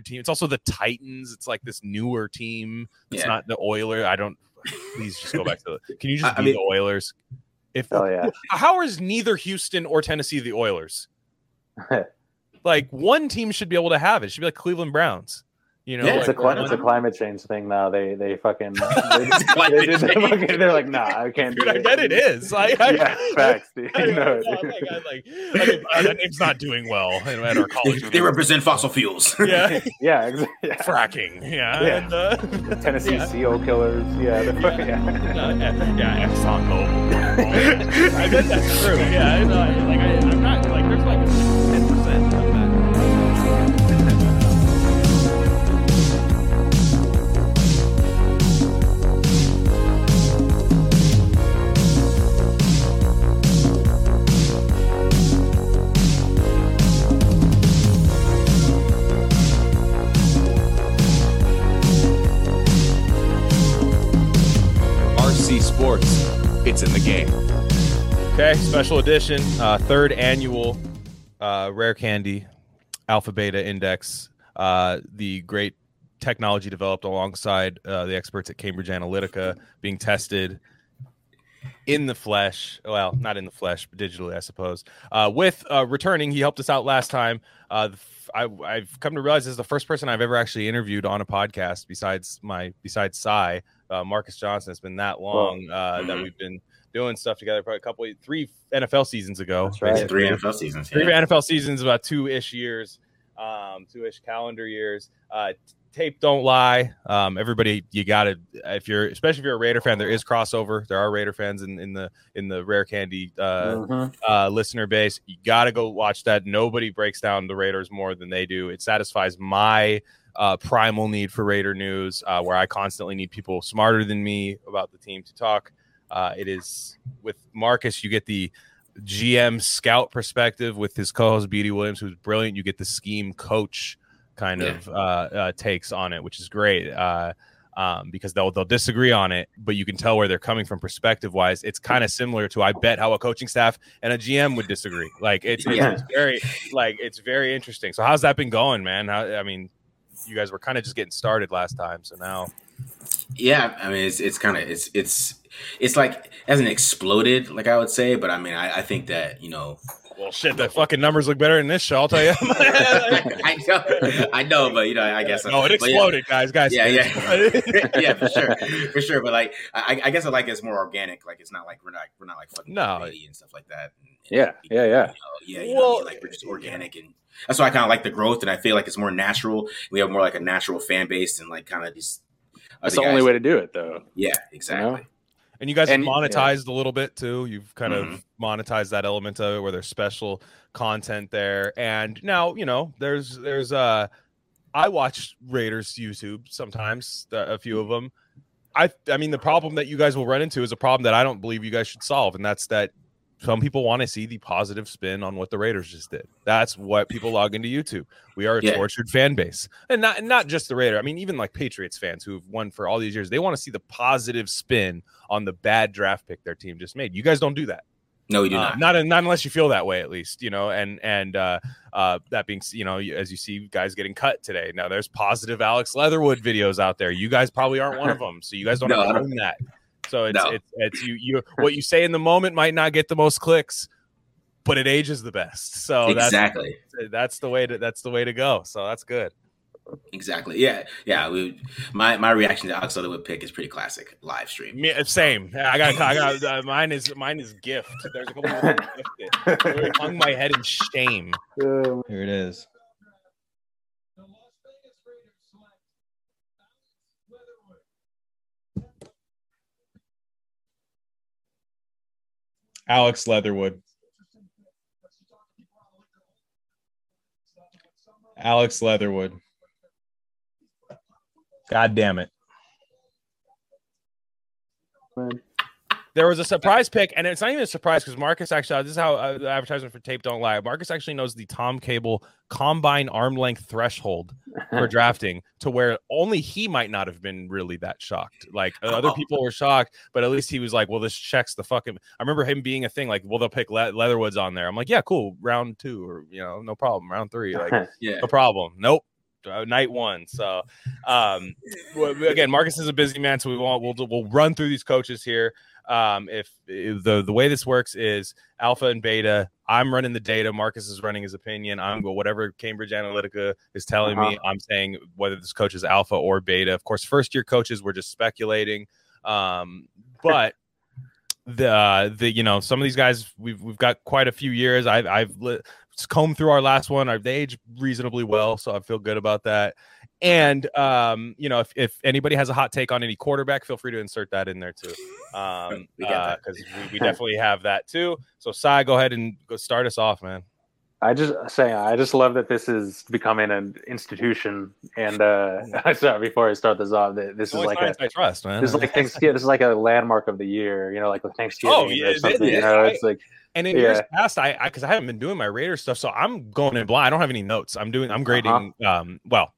team. It's also the Titans. It's like this newer team. It's Yeah. not the Oilers. I don't. Please just go back to the. Can you just I- be mean- the Oilers? If Oh yeah. how is neither Houston or Tennessee the Oilers? like one team should be able to have it. It should be like Cleveland Browns. You know, Yeah, It's a, cli- it's a climate change thing now. They they fucking they, It's they, climate did the change. fucking- they're like, nah, I can't. Dude, do I get it is. Like, I, yeah, facts, dude. I, You know I, it. like, I, like, I think, name's not doing well at at our college. they represent fossil fuels. yeah, yeah, exa- yeah. fracking. Yeah, Yeah. and uh, Tennessee yeah. seal killers. Yeah, the fucking, yeah. Uh, yeah, Exxon Mobil. I bet that's true. Yeah, I like I, I'm not like there's like ten Sports. It's in the game. Okay, special edition, uh, third annual uh, Rare Candy Alpha Beta Index. Uh, the great technology developed alongside uh, the experts at Cambridge Analytica being tested in the flesh. Well, not in the flesh, but digitally, I suppose. Uh, with uh, returning, he helped us out last time. Uh, I, I've come to realize this is the first person I've ever actually interviewed on a podcast besides my besides Cy, uh, Marcus Johnson. It's been that long uh, that Mhm. we've been doing stuff together. Probably a couple, three NFL seasons ago. That's right. Three. NFL seasons. Three Yeah. NFL seasons, about two ish years, um, two ish calendar years. Uh, tape don't lie. Um, everybody, you got to if you're, especially if you're a Raider fan, there is crossover. There are Raider fans in, in the in the Rare Candy uh, Mhm. uh, listener base. You got to go watch that. Nobody breaks down the Raiders more than they do. It satisfies my uh, primal need for Raider news, uh, where I constantly need people smarter than me about the team to talk. Uh, it is with Marcus, you get the GM scout perspective with his co-host Beauty Williams, who's brilliant. You get the scheme coach kind Yeah. of uh, uh, takes on it, which is great. Uh, um, because they'll they'll disagree on it, but you can tell where they're coming from perspective wise. It's kind of similar to I bet how a coaching staff and a GM would disagree. Like it's, it's, it's very like it's very interesting. So how's that been going, man? How, I mean, you guys were kind of just getting started last time, so now Yeah, I mean it's it's kind of it's it's it's like hasn't exploded like I would say, but I mean I, I think that you know well shit, the fucking numbers look better than this show. I'll tell you. I know I know, but you know I guess no, it but yeah. exploded, guys. Guys, Yeah, yeah, yeah, for sure, for sure. But like, I, I guess I like it's more organic. Like, it's not like we're not we're not like fucking No. and stuff like that. And, Yeah, yeah, yeah. you know, yeah. You know what I Well, mean? like we're just organic, and that's why I kind of like the growth. And I feel like it's more natural. We have more like a natural fan base, and like kind of just. That's other the only way to do it, though. Yeah, exactly. And you guys And- have monetized a little bit too. You've kind Mhm. of monetized that element of it where there's special content there. And now, you know, there's there's uh I watch Raiders YouTube sometimes, uh, a few of them. I I mean the problem that you guys will run into is a problem that I don't believe you guys should solve and that's that some people want to see the positive spin on what the Raiders just did. That's what people log into YouTube. We are a Yeah. tortured fan base, and not not just the Raider. I mean, even like Patriots fans who've won for all these years, they want to see the positive spin on the bad draft pick their team just made. You guys don't do that. No, we do Uh, not. not not unless you feel that way, at least, you know. And and uh, uh, that being, you know, as you see guys getting cut today. Now there's positive Alex Leatherwood videos out there. You guys probably aren't one of them, so you guys don't No, have to don't- own that. So it's No. it's it's you you what you say in the moment might not get the most clicks, but it ages the best. So exactly. that's that's the way to that's the way to go. So that's good. Exactly. Yeah. Yeah. We, my my reaction to Alex Leatherwood pick is pretty classic. Live stream. Me, same. I got I got uh, mine is mine is gift. There's a couple of them gifted. Literally hung my head in shame. Here it is. Alex Leatherwood. Alex Leatherwood. God damn it. man. There was a surprise pick, and it's not even a surprise because Marcus actually, this is how uh, the advertisement for Tape Don't Lie. Marcus actually knows the Tom Cable combine arm length threshold for drafting to where only he might not have been really that shocked. Like uh, other Oh. people were shocked, but at least he was like, well, this checks the fucking. I remember him being a thing like, well, they'll pick Le- Leatherwoods on there. I'm like, yeah, cool. Round two, or, you know, no problem. Round three. Like, Yeah. no problem. Nope. Uh, night one. So, um, again, Marcus is a busy man, so we won't. We'll we'll run through these coaches here. Um, if, if the the way this works is alpha and beta, I'm running the data. Marcus is running his opinion. I'm whatever Cambridge Analytica is telling me. I'm saying whether this coach is alpha or beta. Of course, first year coaches we're just speculating. Um, but the uh, the you know some of these guys we've we've got quite a few years. I've I've combed through our last one. I've they aged reasonably well, so I feel good about that. And um, you know, if, if anybody has a hot take on any quarterback, feel free to insert that in there too. Um, We because we, we definitely have that too. So, Sai, go ahead and go start us off, man. I just say I just love that this is becoming an institution. And uh sorry, before I start this off, that this is like a I trust, man. this is like Thanksgiving. This is like a landmark of the year. You know, like Thanksgiving Oh, yeah, or it something. is. You know, I- it's like And in years past, I because I, haven't been doing my Raider stuff, so I'm going in blind. I don't have any notes. I'm doing. I'm grading. Um, well,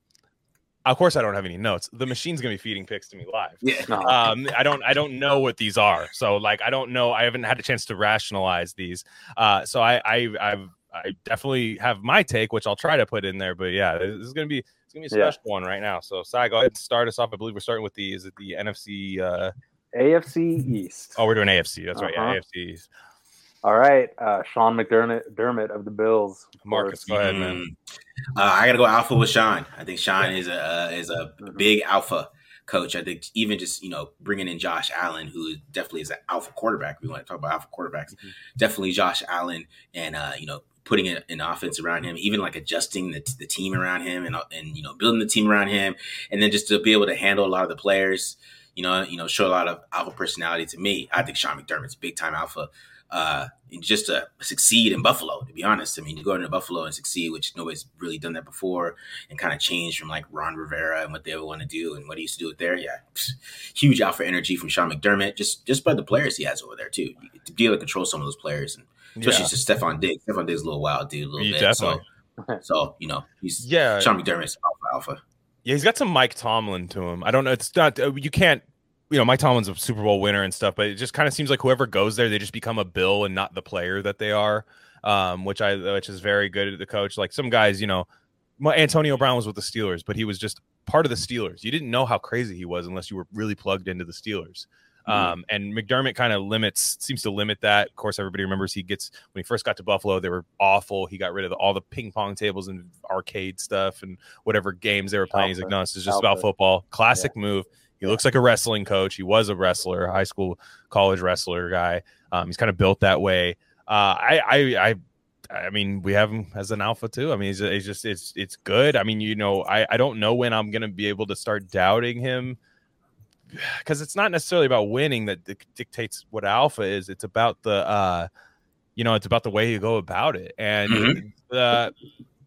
of course I don't have any notes. The machine's gonna be feeding picks to me live. Yeah. Um, I don't. I don't know what these are. So like, I don't know. I haven't had a chance to rationalize these. Uh, so I, I, I've, I definitely have my take, which I'll try to put in there. But yeah, this is gonna be. It's gonna be a Yeah. special one right now. So, Sai, go ahead and start us off. I believe we're starting with the is it the NFC? Uh, AFC East. oh, we're doing AFC. That's right. Uh-huh. Yeah, AFC. All right, uh, Sean McDermott Dermott of the Bills. of Marcus, go ahead, man. Mm. Uh, I gotta go alpha with Sean. I think Sean is a uh, is a big alpha coach. I think even just you know bringing in Josh Allen, who definitely is an alpha quarterback. We want to talk about alpha quarterbacks. Mhm. Definitely Josh Allen, and uh, you know putting an, an offense around him, even like adjusting the, the team around him, and uh, and you know building the team around him, and then just to be able to handle a lot of the players. You know, you know, show a lot of alpha personality to me. I think Sean McDermott's big time alpha uh, and just to succeed in Buffalo. To be honest, I mean, you go into Buffalo and succeed, which nobody's really done that before, and kind of change from like Ron Rivera and what they ever want to do and what he used to do it there. Yeah, huge alpha energy from Sean McDermott. Just just by the players he has over there too, to be able to control some of those players, and especially Yeah. just Stefon Diggs. Stefon Diggs is a little wild dude, a little Yeah, bit. definitely. So, so you know, he's Yeah, Sean McDermott's alpha alpha. Yeah, he's got some Mike Tomlin to him. I don't know. It's not uh, you can't. You know, Mike Tomlin's a Super Bowl winner and stuff, but it just kind of seems like whoever goes there, they just become a bill and not the player that they are. Um, which I which is very good at the coach. Like some guys, you know, my- Antonio Brown was with the Steelers, but he was just part of the Steelers. You didn't know how crazy he was unless you were really plugged into the Steelers. Um, and McDermott kind of limits, seems to limit that. Of course, everybody remembers he gets when he first got to Buffalo, they were awful. He got rid of the, all the ping pong tables and arcade stuff and whatever games they were playing. He's like, no, this is just about football. Classic move. He looks like a wrestling coach. He was a wrestler, high school, college wrestler guy. Um, he's kind of built that way. Uh, I, I, I, I mean, we have him as an alpha too. I mean, he's, he's just it's it's good. I mean, you know, I, I don't know when I'm gonna be able to start doubting him because it's not necessarily about winning that dic- dictates what alpha is. It's about the uh, you know, it's about the way you go about it. And Mhm. uh,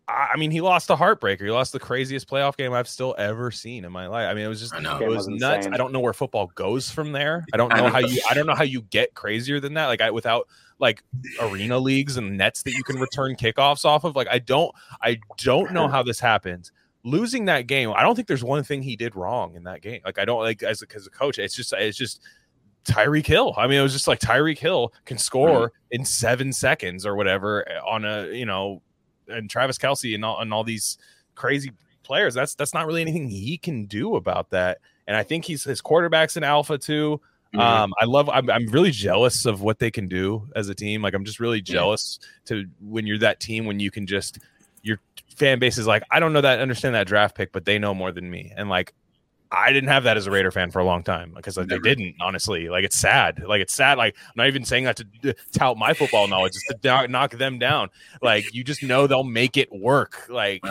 I I mean, he lost a heartbreaker. He lost the craziest playoff game I've still ever seen in my life. I mean, it was just I know. it was was nuts. insane. I don't know where football goes from there. I don't know know. how you I don't know how you get crazier than that. Like I without like arena leagues and nets that you can return kickoffs off of. Like I don't I don't know how this happens. Losing that game, I don't think there's one thing he did wrong in that game. Like I don't like as a, as a coach, it's just it's just Tyreek Hill. I mean, it was just like Tyreek Hill can score in seven seconds or whatever eh, on a you know, and Travis Kelce and all and all these crazy players. That's that's not really anything he can do about that. And I think he's his quarterback's an alpha too. Mhm. Um, I love. I'm, I'm really jealous of what they can do as a team. Like I'm just really jealous to when you're that team when you can just your fan base is like I don't know that understand that draft pick, but they know more than me. And like I didn't have that as a Raider fan for a long time because like, they didn't. Honestly, like it's sad. Like it's sad. Like I'm not even saying that to d- tout my football knowledge, just to knock, knock them down. Like you just know they'll make it work. Like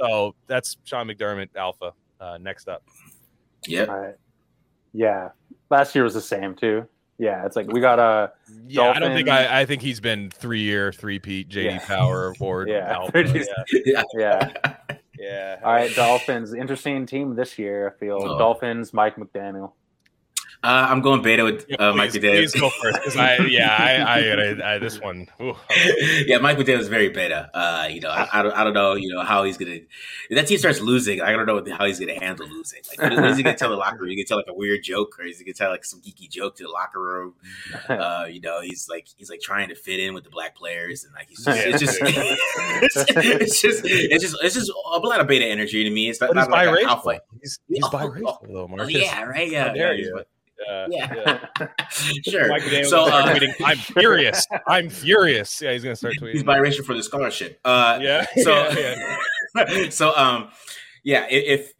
so that's Sean McDermott Alpha. Uh, next up. Yeah. All right. Yeah. Last year was the same too. Yeah, it's like we got a Yeah, I don't think I. I think he's been three year, three peat JD Yeah. Power Award. Yeah. Alpha, Just- yeah, yeah. Yeah. All right, Dolphins. Interesting team this year. I feel Oh. Dolphins. Mike McDaniel. Uh, I'm going beta with Yeah, uh, Mike please, please go first because I yeah I I, I, I this one ooh, yeah, Mike McDaniel is very beta. Uh, you know, I, I, don't, I don't know, you know, how he's gonna. If that team starts losing, I don't know how he's gonna handle losing. Like, what is he gonna tell the locker room? He gonna tell like a weird joke, or is he gonna tell like some geeky joke to the locker room? Uh, you know, he's like he's like trying to fit in with the black players, and like he's just, it's just, it's, it's just, it's just, it's just a lot of beta energy to me. It's not, but he's not like biracial. alpha. He's, he's Oh, biracial oh, though, Oh, Marcus. yeah, right. Yeah, How dare yeah, you. Uh, yeah. yeah. sure. So uh, tweeting, "I'm furious. I'm furious." Yeah, he's gonna start tweeting. he's biracial for the scholarship. Uh, yeah. so yeah, yeah. so um yeah i- if,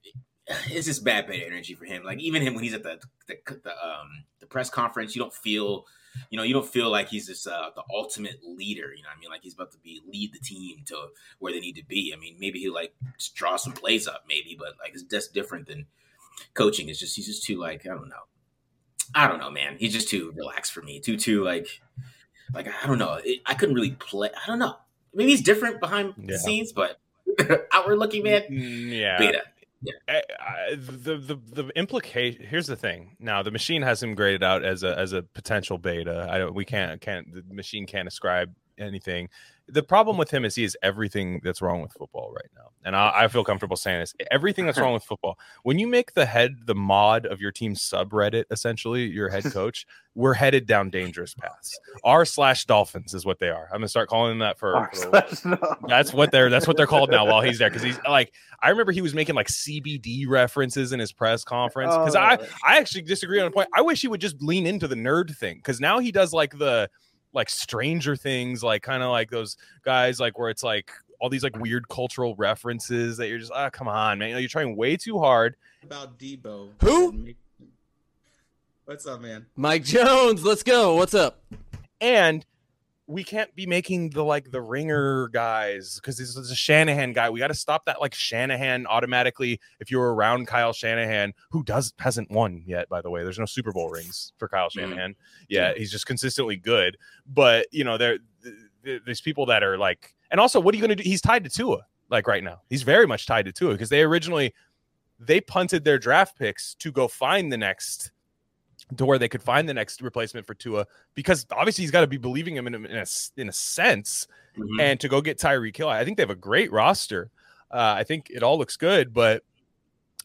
it's just bad beta energy for him like even him when he's at the the, the um the press conference you don't feel you know you don't feel like he's just uh, the ultimate leader you know what i mean like he's about to be lead the team to where they need to be i mean maybe he'll like draw some plays up maybe but like it's just different than coaching it's just he's just too like i don't know i don't know man. He's just too relaxed for me too too like like i don't know. I couldn't really play i don't know. Maybe he's different behind Yeah. the scenes but outward looking man. Mm, yeah. beta I, I, the the the implication here's the thing. Now the machine has him graded out as a as a potential beta. I don't we can't can't the machine can't ascribe anything the problem with him is he is everything that's wrong with football right now and I, I feel comfortable saying this everything that's wrong with football when you make the head the mod of your team's subreddit essentially your head coach we're headed down dangerous paths r slash dolphins is what they are i'm gonna start calling them that for, for a- slash no. that's what they're that's what they're called now while he's there because he's like I remember he was making like CBD references in his press conference because I Oh. I actually disagree on a point. I wish he would just lean into the nerd thing because now he does like the like Stranger Things, like kind of like those guys like where it's like all these like weird cultural references that you're just ah come on man, you know, you're trying way too hard. about Debo. Who? What's up, man? Mike Jones, let's go. What's up? and we can't be making the like the ringer guys because this is a Shanahan guy. We got to stop that like Shanahan automatically. If you're around Kyle Shanahan, who does hasn't won yet, by the way, there's no Super Bowl rings for Kyle Mhm. Shanahan. Yeah, he's just consistently good. But you know, there th- th- there's people that are like, and also, what are you going to do? He's tied to Tua like right now. He's very much tied to Tua because they originally they punted their draft picks to go find the next to where they could find the next replacement for Tua because obviously he's got to be believing him in a, in a in a sense Mhm. and to go get Tyreek Hill. I think they have a great roster. Uh, I think it all looks good, but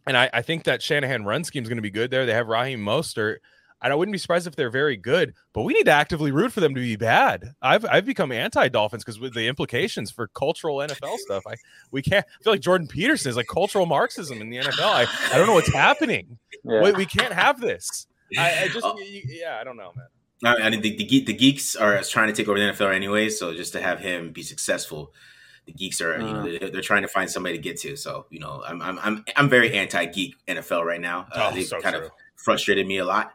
and I, I think that Shanahan run scheme is going to be good there. They have Raheem Mostert. And I wouldn't be surprised if they're very good, but we need to actively root for them to be bad. I've I've become anti Dolphins because with the implications for cultural NFL stuff, I we can't I feel like Jordan Peterson is like cultural Marxism in the NFL. I, I don't know what's happening. Yeah. We, we can't have this. I, I just y- y- yeah, I don't know, man. I I mean, the, the, geek, the geeks are trying to take over the NFL anyway. So just to have him be successful, the geeks are you know Uh. they're, they're trying to find somebody to get to. So you know, I'm I'm I'm, I'm very anti geek NFL right now. Uh, Oh, they've so kind true. of frustrated me a lot.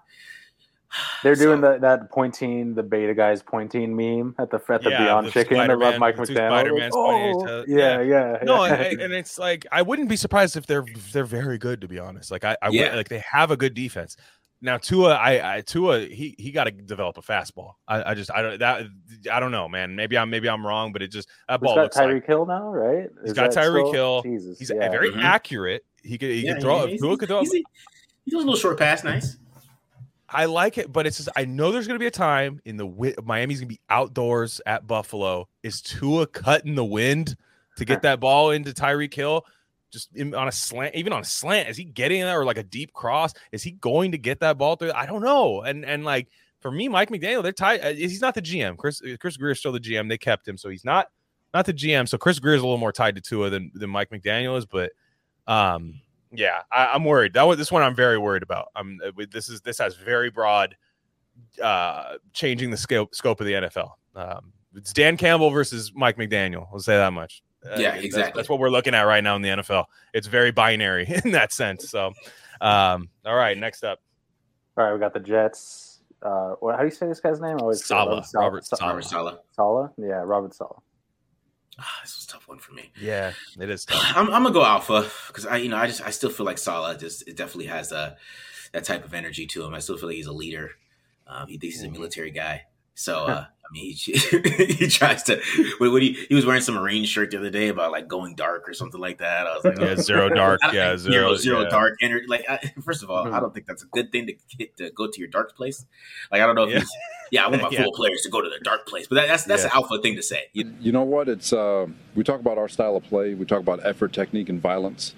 They're So- doing that that pointing the beta guys pointing meme at the at the Yeah, Beyond the Chicken. I love Spider-Man- Mike the two McDaniel. Spider-Mans pointing at each oh, other. yeah, yeah. No, yeah. and, and it's like I wouldn't be surprised if they're they're very good to be honest. Like I, I would- Yeah. like they have a good defense. Now Tua, I, I Tua, he he got to develop a fastball. I, I just I don't that I don't know, man. Maybe I'm maybe I'm wrong, but it just that He's ball got looks Tyreek like Hill now, right? He's Is got that Tyreek still- Hill. Jesus, he's yeah. very Mhm. accurate. He could he Yeah, could throw. he's- Tua could throw. he's- he does a little short pass, nice. I like it, but it's just I know there's going to be a time in the wi- Miami's going to be outdoors at Buffalo. Is Tua cutting the wind to get that ball into Tyreek Hill? Just on a slant, even on a slant, is he getting that or like a deep cross? Is he going to get that ball through? I don't know. And and like for me, Mike McDaniel, they're tied. uh, He's not the GM. Chris Chris Grier is still the GM. They kept him, so he's not not the GM. So Chris Grier is a little more tied to Tua than than Mike McDaniel is, but um yeah, I, I'm worried. That was this one I'm very worried about. I'm uh, this is this has very broad uh changing the scope scope of the NFL. Um it's Dan Campbell versus Mike McDaniel. I'll say that much. Uh, Yeah, that's- exactly. That's, what we're looking at right now in the NFL. It's very binary in that sense. So, um, all right, next up, All right, we got the Jets. Uh, what, how do you say this guy's name? I always say Saleh, Sal- Robert Sa- Saleh. Robert Sala. Saleh? Yeah, Robert Saleh. Ah, this was a tough one for me. yeah, it is tough. I'm, I'm gonna go alpha because I, you know, I just I still feel like Saleh just it definitely has a that type of energy to him. I still feel like he's a leader. Um, he thinks he's a military guy. So uh, mean, he, he tries to. What, what he, he was wearing some marine shirt the other day about like going dark or something like that. I was like, Yeah, oh, zero dark. Yeah, think zero, zero yeah. dark energy. Like, I, first of all, Mhm. I don't think that's a good thing to get to go to your dark place. Like, I don't know if Yeah. he's, yeah, I want my Yeah. full players to go to their dark place, but that, that's that's Yeah. an alpha thing to say. You, You know what? It's uh, we talk about our style of play. We talk about effort, technique, and violence.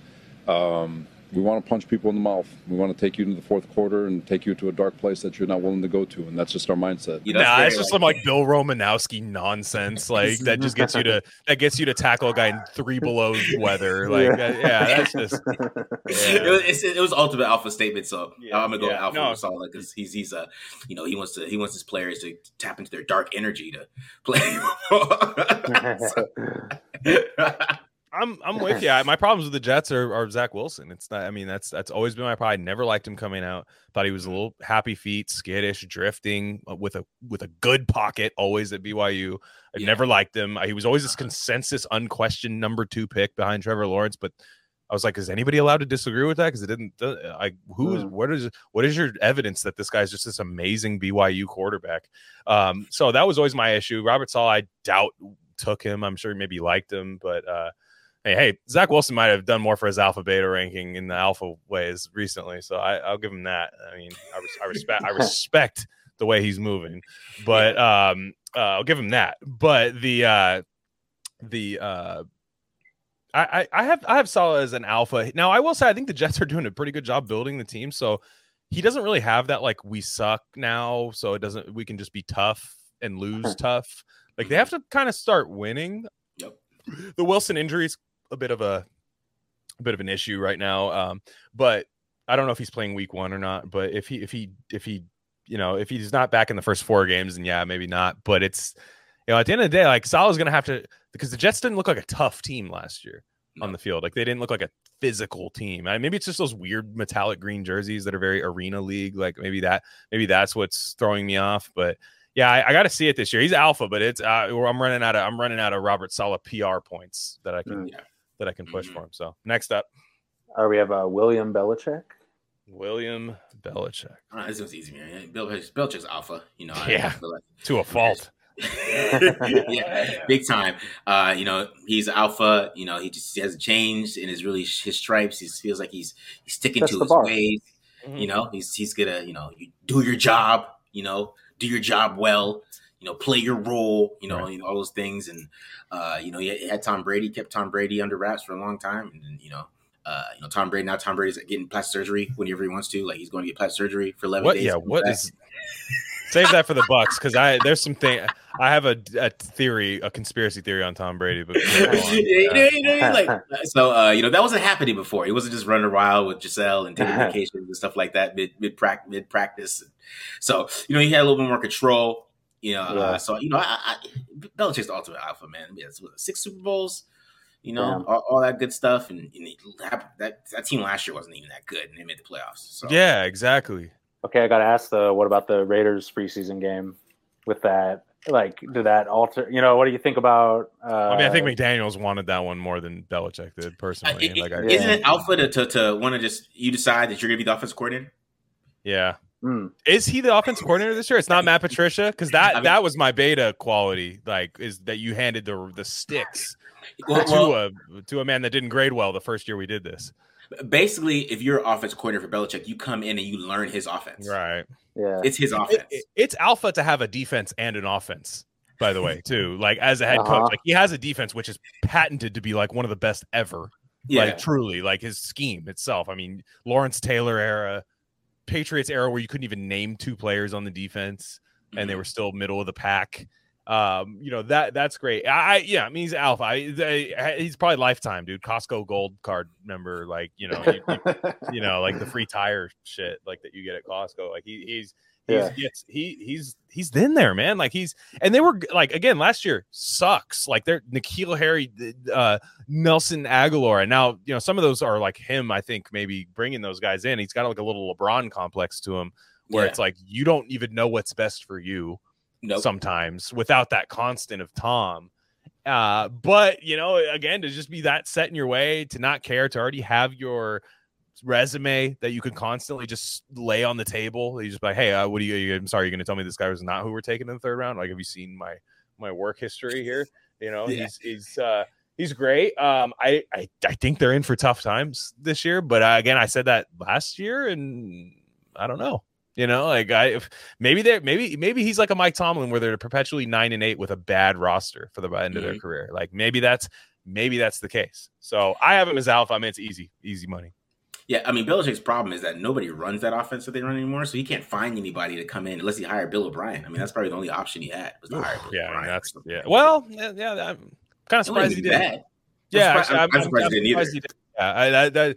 Um, we want to punch people in the mouth. We want to take you into the fourth quarter and take you to a dark place that you're not willing to go to, and that's just our mindset. you know, that's Nah, it's just like- some like Bill Romanowski nonsense. Like that just gets you to that gets you to tackle a guy in three below weather. Like Yeah. yeah, yeah that's just it, was, it was ultimate alpha statement. So Yeah. I'm gonna go Yeah. alpha No. Masala because he's he's uh you know he wants to he wants his players to tap into their dark energy to play. I'm I'm with you. My problems with the Jets are, are Zach Wilson. It's not. I mean, that's that's always been my pride. Never liked him coming out. Thought he was a little happy feet, skittish, drifting uh, with a with a good pocket. Always at BYU. I Yeah. never liked him. He was always this consensus, unquestioned number two pick behind Trevor Lawrence. But I was like, is anybody allowed to disagree with that? Because it didn't. uh, I who is Mm. what is what is your evidence that this guy's just this amazing BYU quarterback? Um, so that was always my issue. Robert Saleh, I doubt took him. I'm sure he maybe liked him, but uh, hey, hey, Zach Wilson might have done more for his alpha beta ranking in the alpha ways recently, so I, I'll give him that. I mean, I, res- I respect I respect the way he's moving, but um, uh, I'll give him that. But the uh, the uh, I, I have I have Saleh as an alpha. Now I will say I think the Jets are doing a pretty good job building the team, so he doesn't really have that like we suck now, so it doesn't we can just be tough and lose tough. Like they have to kind of start winning. Yep. The Wilson injury is a bit of a, a bit of an issue right now. Um, but I don't know if he's playing week one or not. But if he if he if he you know if he's not back in the first four games, then yeah, maybe not. But it's you know at the end of the day, like Saleh's gonna have to because the Jets didn't look like a tough team last year on the field. Like they didn't look like a physical team. I, maybe it's just those weird metallic green jerseys that are very arena league. Like maybe that maybe that's what's throwing me off. But yeah, I, I got to see it this year. He's alpha, but it's uh, I'm running out of I'm running out of Robert Saleh PR points that I can Mm. Yeah. That I can push Mhm. for him. So next up, Or we have uh, William Belichick. William Belichick Uh, this was easy, man. Bill Belichick's alpha. You know, Yeah. I like- to a fault. yeah, big time. Uh, you know, he's alpha. You know, he just hasn't changed and his really his stripes. He feels like he's he's sticking That's to his bar. ways. You know, he's he's gonna you know you do your job. You know, do your job well. You know, play your role. You know, Right. you know all those things. And uh, you know, he had Tom Brady, kept Tom Brady under wraps for a long time. And you know. Uh, you know, Tom Brady now. Tom Brady's getting plastic surgery whenever he wants to. Like he's going to get plastic surgery for eleven What? days. Yeah. Comes What back. is? Save that for the Bucs because I there's some thing I have a, a theory, a conspiracy theory on Tom Brady, but yeah, go on. Yeah, you know, you know, like, so uh, you know that wasn't happening before. He wasn't just running wild with Gisele and taking vacations and stuff like that mid mid, mid practice. So you know he had a little bit more control. You know, uh, so you know, I, I, Belichick's the ultimate alpha man. Yeah, it's, what, six Super Bowls. You know, Yeah. all, all that good stuff, and, and he- that that team last year wasn't even that good, and they made the playoffs. So yeah, exactly. Okay, I got to ask the what about the Raiders preseason game with that? Like, did that alter? You know, what do you think about? Uh, I mean, I think McDaniel's wanted that one more than Belichick did Uh, personally. it- like, I, it- Yeah. isn't it alpha to to, to want to just you decide that you're going to be the offensive coordinator? yeah. Hmm, Is he the offensive coordinator this year? It's not Matt Patricia because that I mean- that was my beta quality. Like, is that you handed the the sticks Well, to well, a to a man that didn't grade well the first year we did this. basically, if you're offensive coordinator for Belichick, you come in and you learn his offense. Right. yeah, It's his It- offense. it- it's alpha to have a defense and an offense. By the way, too, like as a head Uh-huh. coach, like he has a defense which is patented to be like one of the best ever. yeah. Like truly, like his scheme itself. I mean, Lawrence Taylor era, Patriots era, where you couldn't even name two players on the defense, and they Mhm. were still middle of the pack. Um, you know that that's great. I, I yeah, I mean he's alpha. I, he's probably lifetime, dude. Costco Gold Card member, like you know, you, you, you know, like the free tire shit, like that you get at Costco. Like he, he's he's Yeah. gets he he's he's in there, man. Like he's and they were like again last year sucks. Like they're N'Keal Harry, uh, Nelson Agholor, and now you know some of those are like him. I think maybe bringing those guys in. He's got like a little LeBron complex to him, where Yeah. it's like you don't even know what's best for you Nope. sometimes without that constant of Tom. Uh, but you know, again, to just be that set in your way, to not care, to already have your resume that you could constantly just lay on the table. You just be like, hey, uh, what do you, you? I'm sorry, you're going to tell me this guy was not who we're taking in the third round. Like, have you seen my my work history here? You know, Yeah. he's he's uh, he's great. Um, I, I I think they're in for tough times this year, but uh, again, I said that last year, and I don't know. You know, like I if, maybe they maybe maybe he's like a Mike Tomlin where they're perpetually nine and eight with a bad roster for the end of their career. Like maybe that's maybe that's the case. So I have him as alpha. I mean, it's easy, easy money. Yeah, I mean, Belichick's problem is that nobody runs that offense that they run anymore, so he can't find anybody to come in unless he hired Bill O'Brien. I mean, that's probably the only option he had was to hire Bill Yeah, O'Brien. that's yeah. Well, yeah, yeah I'm kind of that. It wouldn't surprised he did. bad. Yeah, I'm surprised- I'm surprised he didn't either. he did. Yeah, I, that, that,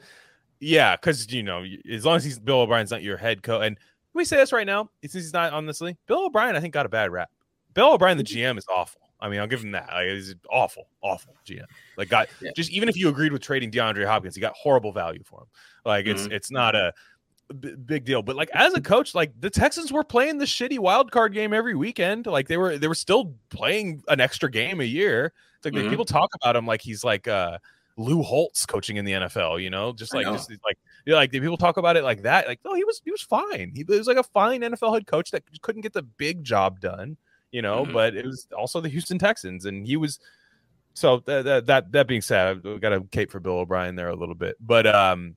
yeah, because you know, as long as he's Bill O'Brien's not your head coach, and let me say this right now, since he's not on this league, Bill O'Brien, I think, got a bad rap. Bill O'Brien, the GM, is awful. I mean, I'll give him that. Like, he's awful, awful GM. Like, got Yeah. just even if you agreed with trading DeAndre Hopkins, he got horrible value for him. Like, it's Mm-hmm. it's not a b- big deal. But like as a coach, like the Texans were playing the shitty wild card game every weekend. Like they were they were still playing an extra game a year. It's like Mhm. people talk about him like he's like uh Lou Holtz coaching in the NFL, you know, just like know. just like you know, like people talk about it like that. Like, no, he was he was fine. He was like a fine NFL head coach that couldn't get the big job done, you know. Mhm. But it was also the Houston Texans, and he was. So that that that, that being said, we got to cape for Bill O'Brien there a little bit, but um,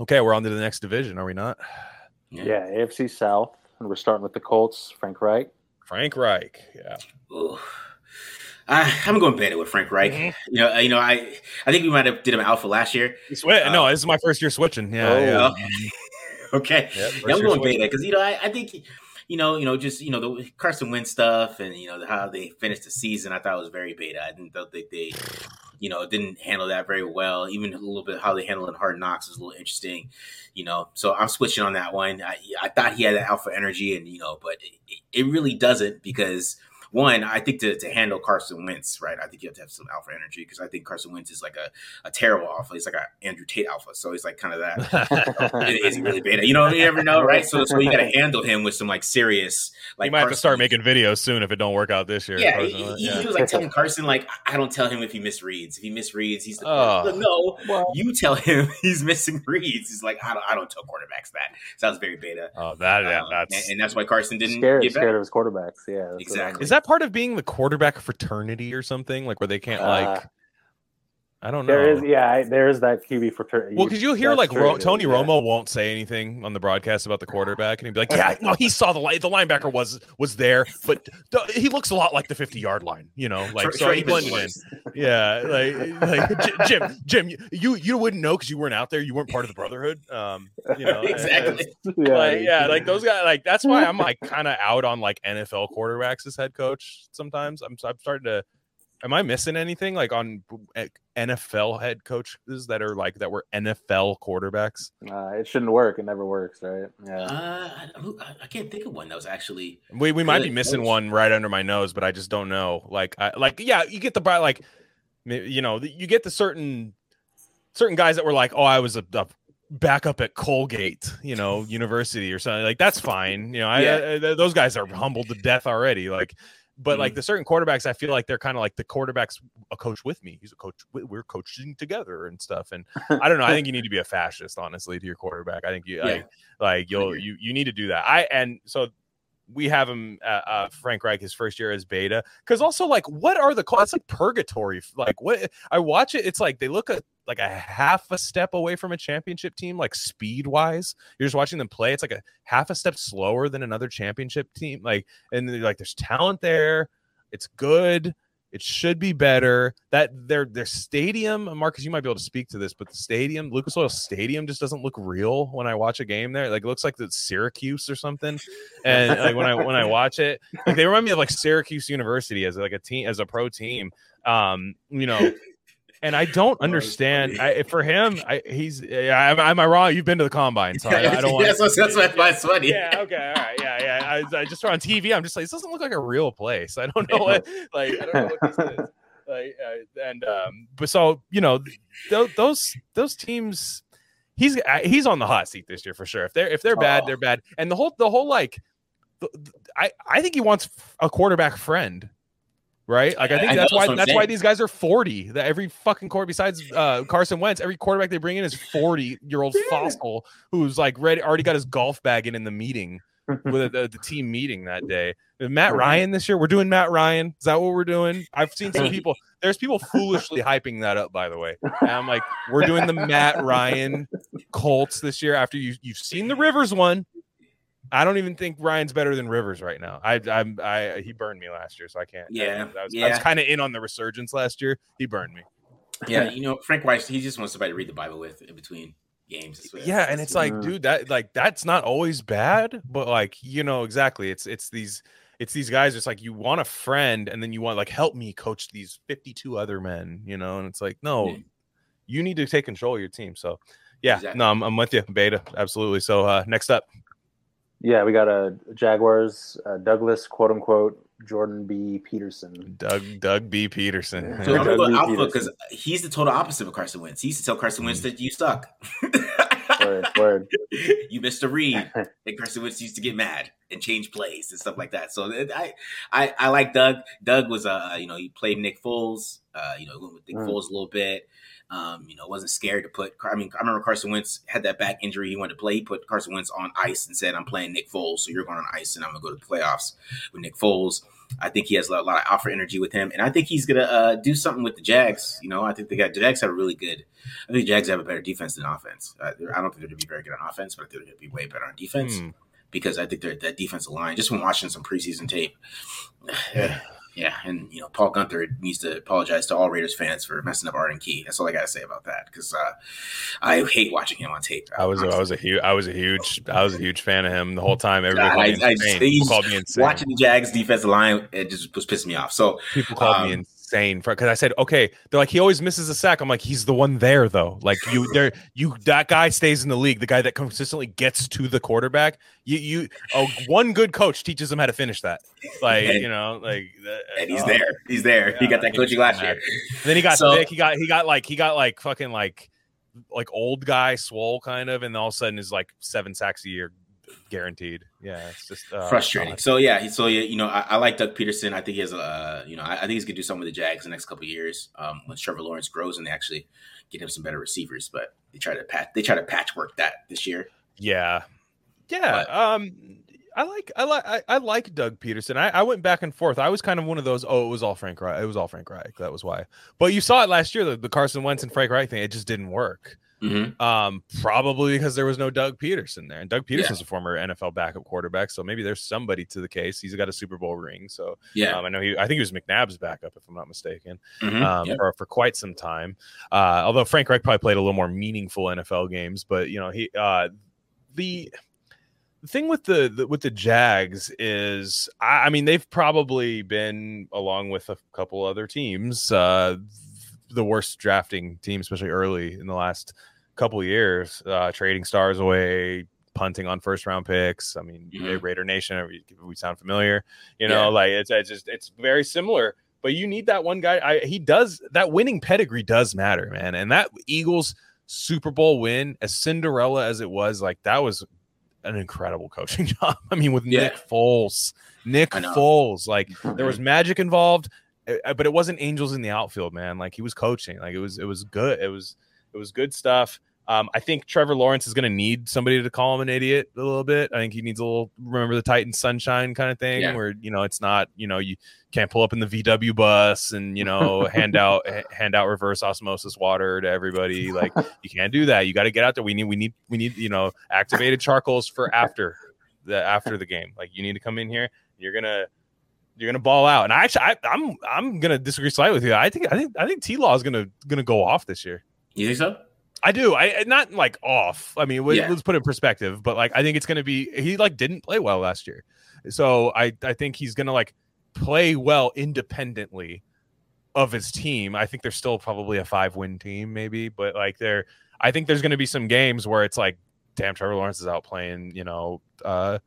okay, we're on to the next division, are we not? Yeah, AFC South, and we're starting with the Colts. Frank Reich. Frank Reich, yeah. Ooh. I, I'm going Bennett with Frank Reich. Mhm. You know, you know, I I think we might have did him alpha last year. You sweat? Uh, no, this is my first year switching. Yeah, Oh. yeah. okay, Yeah, first Yeah, I'm year going switching. beta because you know I, I think you know you know just you know the Carson Wentz stuff and you know how they finished the season. I thought was very beta. I didn't think they, they you know didn't handle that very well. Even a little bit how they handled it in Hard Knocks was a little interesting. You know, so I'm switching on that one. I, I thought he had that alpha energy, and you know, but it, it really doesn't because. One, I think to, to handle Carson Wentz, right? I think you have to have some alpha energy because I think Carson Wentz is like a, a terrible alpha. He's like a Andrew Tate alpha, so he's like kind of that is he really beta? You know, you never know, right? So, so you got to handle him with some like serious, like you might have to Carson- start making videos soon if it don't work out this year. Yeah, he, he- yeah. he was like telling Carson, like, I don't tell him if he misreads. If he misreads, he's the Oh. Like, no. Well, You tell him he's missing reads. He's like, I don't, I don't tell quarterbacks that. Sounds very beta. Oh, that yeah, Um, that's and, and that's why Carson didn't scared, get scared better. of his quarterbacks. Yeah, that's what I Exactly. is that part of being the quarterback fraternity or something like where they can't like Uh, I don't know. There is, yeah, I- there is that QB fraternity. Well, because you'll hear like Ro- Tony yeah. Romo won't say anything on the broadcast about the quarterback, and he'd be like, "Yeah, no, he saw the line. The linebacker was was there, but th- he looks a lot like the fifty yard line, you know, like Tra- so he blended in. Yeah, like, like J- Jim, Jim, you you wouldn't know because you weren't out there. You weren't part of the brotherhood. Um, you know, and- Exactly. yeah, like yeah, like those guys. Like that's why I'm like kind of out on like NFL quarterbacks as head coach. Sometimes I'm I'm starting to. Am I missing anything like on NFL head coaches that are like that were NFL quarterbacks? Uh, it shouldn't work. It never works, right? Yeah. Uh, I, I- I can't think of one that was actually. We we might be missing coach. one right under my nose, but I just don't know. Like I like yeah, you get the bri- like you know you get the certain certain guys that were like, oh, I was a, a backup at Colgate, you know, University or something. Like that's fine. You know, I, Yeah. I- th- those guys are humbled to death already. Like. But like mm-hmm. the certain quarterbacks, I feel like they're kind of like the quarterback's a coach with me. He's a coach. we- We're coaching together and stuff. And I don't know. I think you need to be a fascist, honestly, to your quarterback. I think you Yeah. like, like you'll you you need to do that. I and so we have him uh, uh Frank Reich his first year as beta because also like what are the it's like purgatory like what I watch it it's like they look at like a half a step away from a championship team like speed wise you're just watching them play it's like a half a step slower than another championship team like and like there's talent there it's good it should be better. That their their stadium Marcus you might be able to speak to this but the stadium Lucas Oil Stadium just doesn't look real when I watch a game there. Like it looks like the Syracuse or something. And like when I when I watch it, like they remind me of like Syracuse University as like a team as a pro team. Um, you know, and I don't understand. I, for him, I, he's. Yeah, am, am I wrong? You've been to the combine, so I, I don't want. that's, what- that's why that's funny. Yeah. Okay. All right. Yeah. Yeah. I, I just saw on TV. I'm just like this doesn't look like a real place. I don't know what. Like I don't know what this is. Like uh, and um, but so you know, th- those those teams. He's uh, he's on the hot seat this year for sure. If they're if they're bad, Oh. they're bad. And the whole the whole like, the- the- I I think he wants a quarterback friend. Right? Like I think I that's why that's why these guys are 40. That every fucking court besides uh Carson Wentz, every quarterback they bring in is 40 year old fossil who's like ready already got his golf bag in in the meeting with the, the team meeting that day. Matt Ryan this year, we're doing Matt Ryan. Is that what we're doing? I've seen some people. There's people foolishly hyping that up, by the way. And I'm like, we're doing the Matt Ryan Colts this year. After you you've seen the Rivers one, I don't even think Ryan's better than Rivers right now. I I'm I he burned me last year, so I can't. Yeah, I was, I was yeah. kind of in on the resurgence last year. He burned me. Yeah, you know, Frank Weiss, he just wants somebody to read the Bible with in between games. Yeah, and it's like, dude, that like that's not always bad, but like you know exactly. It's it's these it's these guys. It's like you want a friend, and then you want like help me coach these fifty two other men, you know. And it's like, no, Yeah. you need to take control of your team. So yeah, Exactly. no, I'm, I'm with you, Beta, absolutely. So uh next up, Yeah, we got a Jaguars, uh, Douglas, quote unquote, Jordan B. Peterson. Doug Doug B Peterson. So I'm gonna go Alpha because he's the total opposite of Carson Wentz. He used to tell Carson Wentz that you suck. Word, word. you missed a read. And Carson Wentz used to get mad and change plays and stuff like that. So I, I, I like Doug. Doug was uh, you know, he played Nick Foles. Uh, you know, went with Nick Mm. Foles a little bit. Um, you know, wasn't scared to put. I mean, I remember Carson Wentz had that back injury. He wanted to play. He put Carson Wentz on ice and said, "I'm playing Nick Foles, so you're going on ice, and I'm going to go to the playoffs with Nick Foles." I think he has a lot, a lot of alpha energy with him, and I think he's going to uh, do something with the Jags. You know, I think the got the Jags have a really good. I think the Jags have a better defense than offense. Uh, I don't think they're going to be very good on offense, but I think they're going to be way better on defense Hmm. because I think they're that defensive line. Just from watching some preseason tape, yeah, and you know Paul Guenther needs to apologize to all Raiders fans for messing up Arden Key. That's all I gotta say about that because uh, I hate watching him on tape. I was I was a huge I was a huge I was a huge fan of him the whole time. Everybody I- called me I- I- insane. called me insane. watching the Jags defensive line. It just was pissing me off. So People called me Um, insane for because I said, okay, they're like he always misses a sack. I'm like, he's the one there though. Like you, there, you that guy stays in the league. The guy that consistently gets to the quarterback. You, you, oh, one good coach teaches him how to finish that. Like And- you know, like and he's oh. there. He's there. he got that coaching last year. mad. Then he got So- sick. He got he got like he got like fucking like like old guy swole kind of, and all of a sudden is like seven sacks a year guaranteed. Yeah, it's just uh, frustrating. God. So yeah, so yeah, you know, I, I like Doug Pederson. I think he has a, uh, you know, I, I think he's gonna do something with the Jags the next couple of years um, when Trevor Lawrence grows and they actually get him some better receivers. But they try to patch, they try to patchwork that this year. Yeah, yeah. Um, I like I like I, I like Doug Pederson. I, I went back and forth. I was kind of one of those. Oh, it was all Frank Reich. It was all Frank Reich. That was why. But you saw it last year. The, the Carson Wentz and Frank Reich thing. It just didn't work. Mm-hmm. Um, probably because there was no Doug Pederson there, and Doug Pederson's a former NFL backup quarterback, so maybe there's somebody to the case. He's got a Super Bowl ring, so Yeah. um, I know he. I think he was McNabb's backup, if I'm not mistaken, Mhm. um, Yeah. for for quite some time. Uh, although Frank Reich probably played a little more meaningful NFL games, but you know he uh, the the thing with the, the with the Jags is, I, I mean, they've probably been along with a couple other teams, uh, the worst drafting team, especially early in the last couple years, uh, trading stars away, punting on first round picks. I mean, Mhm. Raider Nation, we, we sound familiar, you know, Yeah. like it's, it's just it's very similar. But you need that one guy. I, he does that winning pedigree does matter, man. And that Eagles Super Bowl win, as Cinderella as it was, like that was an incredible coaching job. I mean, with Yeah. Nick Foles, Nick. Foles, like there was magic involved, uh, but it wasn't angels in the outfield, man. Like he was coaching, like it was it was good. It was it was good stuff. Um, I think Trevor Lawrence is going to need somebody to call him an idiot a little bit. I think he needs a little remember the Titan sunshine kind of thing, Yeah. where you know it's not you know you can't pull up in the VW bus and you know hand out hand out reverse osmosis water to everybody. Like you can't do that. You got to get out there. We need we need we need you know activated charcoals for after the after the game. Like you need to come in here. You're gonna you're gonna ball out. And I actually I, I'm I'm gonna disagree slightly with you. I think I think I think T Law is gonna gonna go off this year. You think so? I do. I not like off. I mean, we- Yeah. let's put it in perspective. But like, I think it's going to be. He like didn't play well last year, so I I think he's going to like play well independently of his team. I think they're still probably a five win team, maybe. But like, they're. I think there's going to be some games where it's like, damn, Trevor Lawrence is out playing. You know, uh,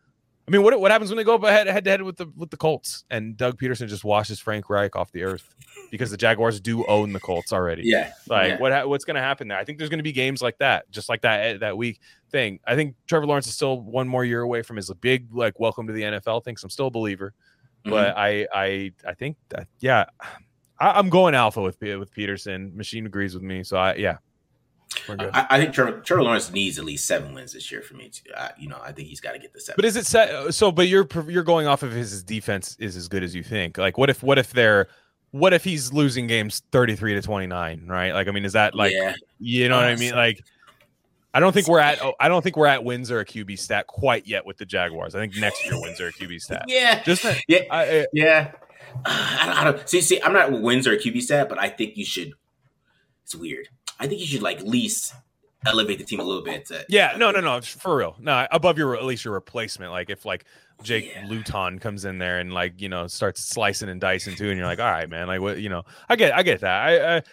I mean, what what happens when they go up head head to head with the with the Colts and Doug Pederson just washes Frank Reich off the earth because the Jaguars do own the Colts already. Yeah. Like Yeah. what what's going to happen there? I think there's going to be games like that, just like that eh, that week thing. I think Trevor Lawrence is still one more year away from his big like welcome to the NFL thing. So I'm still a believer. but I I I think that yeah, I, I'm going alpha with with Pederson. Machine agrees with me, so I yeah. I, I think Trevor, Trevor Lawrence needs at least seven wins this year for me. Too. I, you know, I think he's got to get the seven. But is it set? So, but you're you're going off of his, his defense is as good as you think. Like, what if what if they're what if he's losing games thirty three to twenty nine? Right? Like, I mean, is that like yeah, you know what I mean? Like, I don't think we're at I don't think we're at wins or a QB stat quite yet with the Jaguars. I think next year wins or a QB stat. yeah, Just I, yeah, I, yeah. I don't, I don't see. See, I'm not wins or a QB stat, but I think you should. It's weird. I think you should like at least elevate the team a little bit. To, yeah, no, no, no, for real. No, above your at least your replacement. Like if like Jake Yeah. Luton comes in there and like you know starts slicing and dicing too, and you're like, all right, man, like what you know, I get, I get that. I, I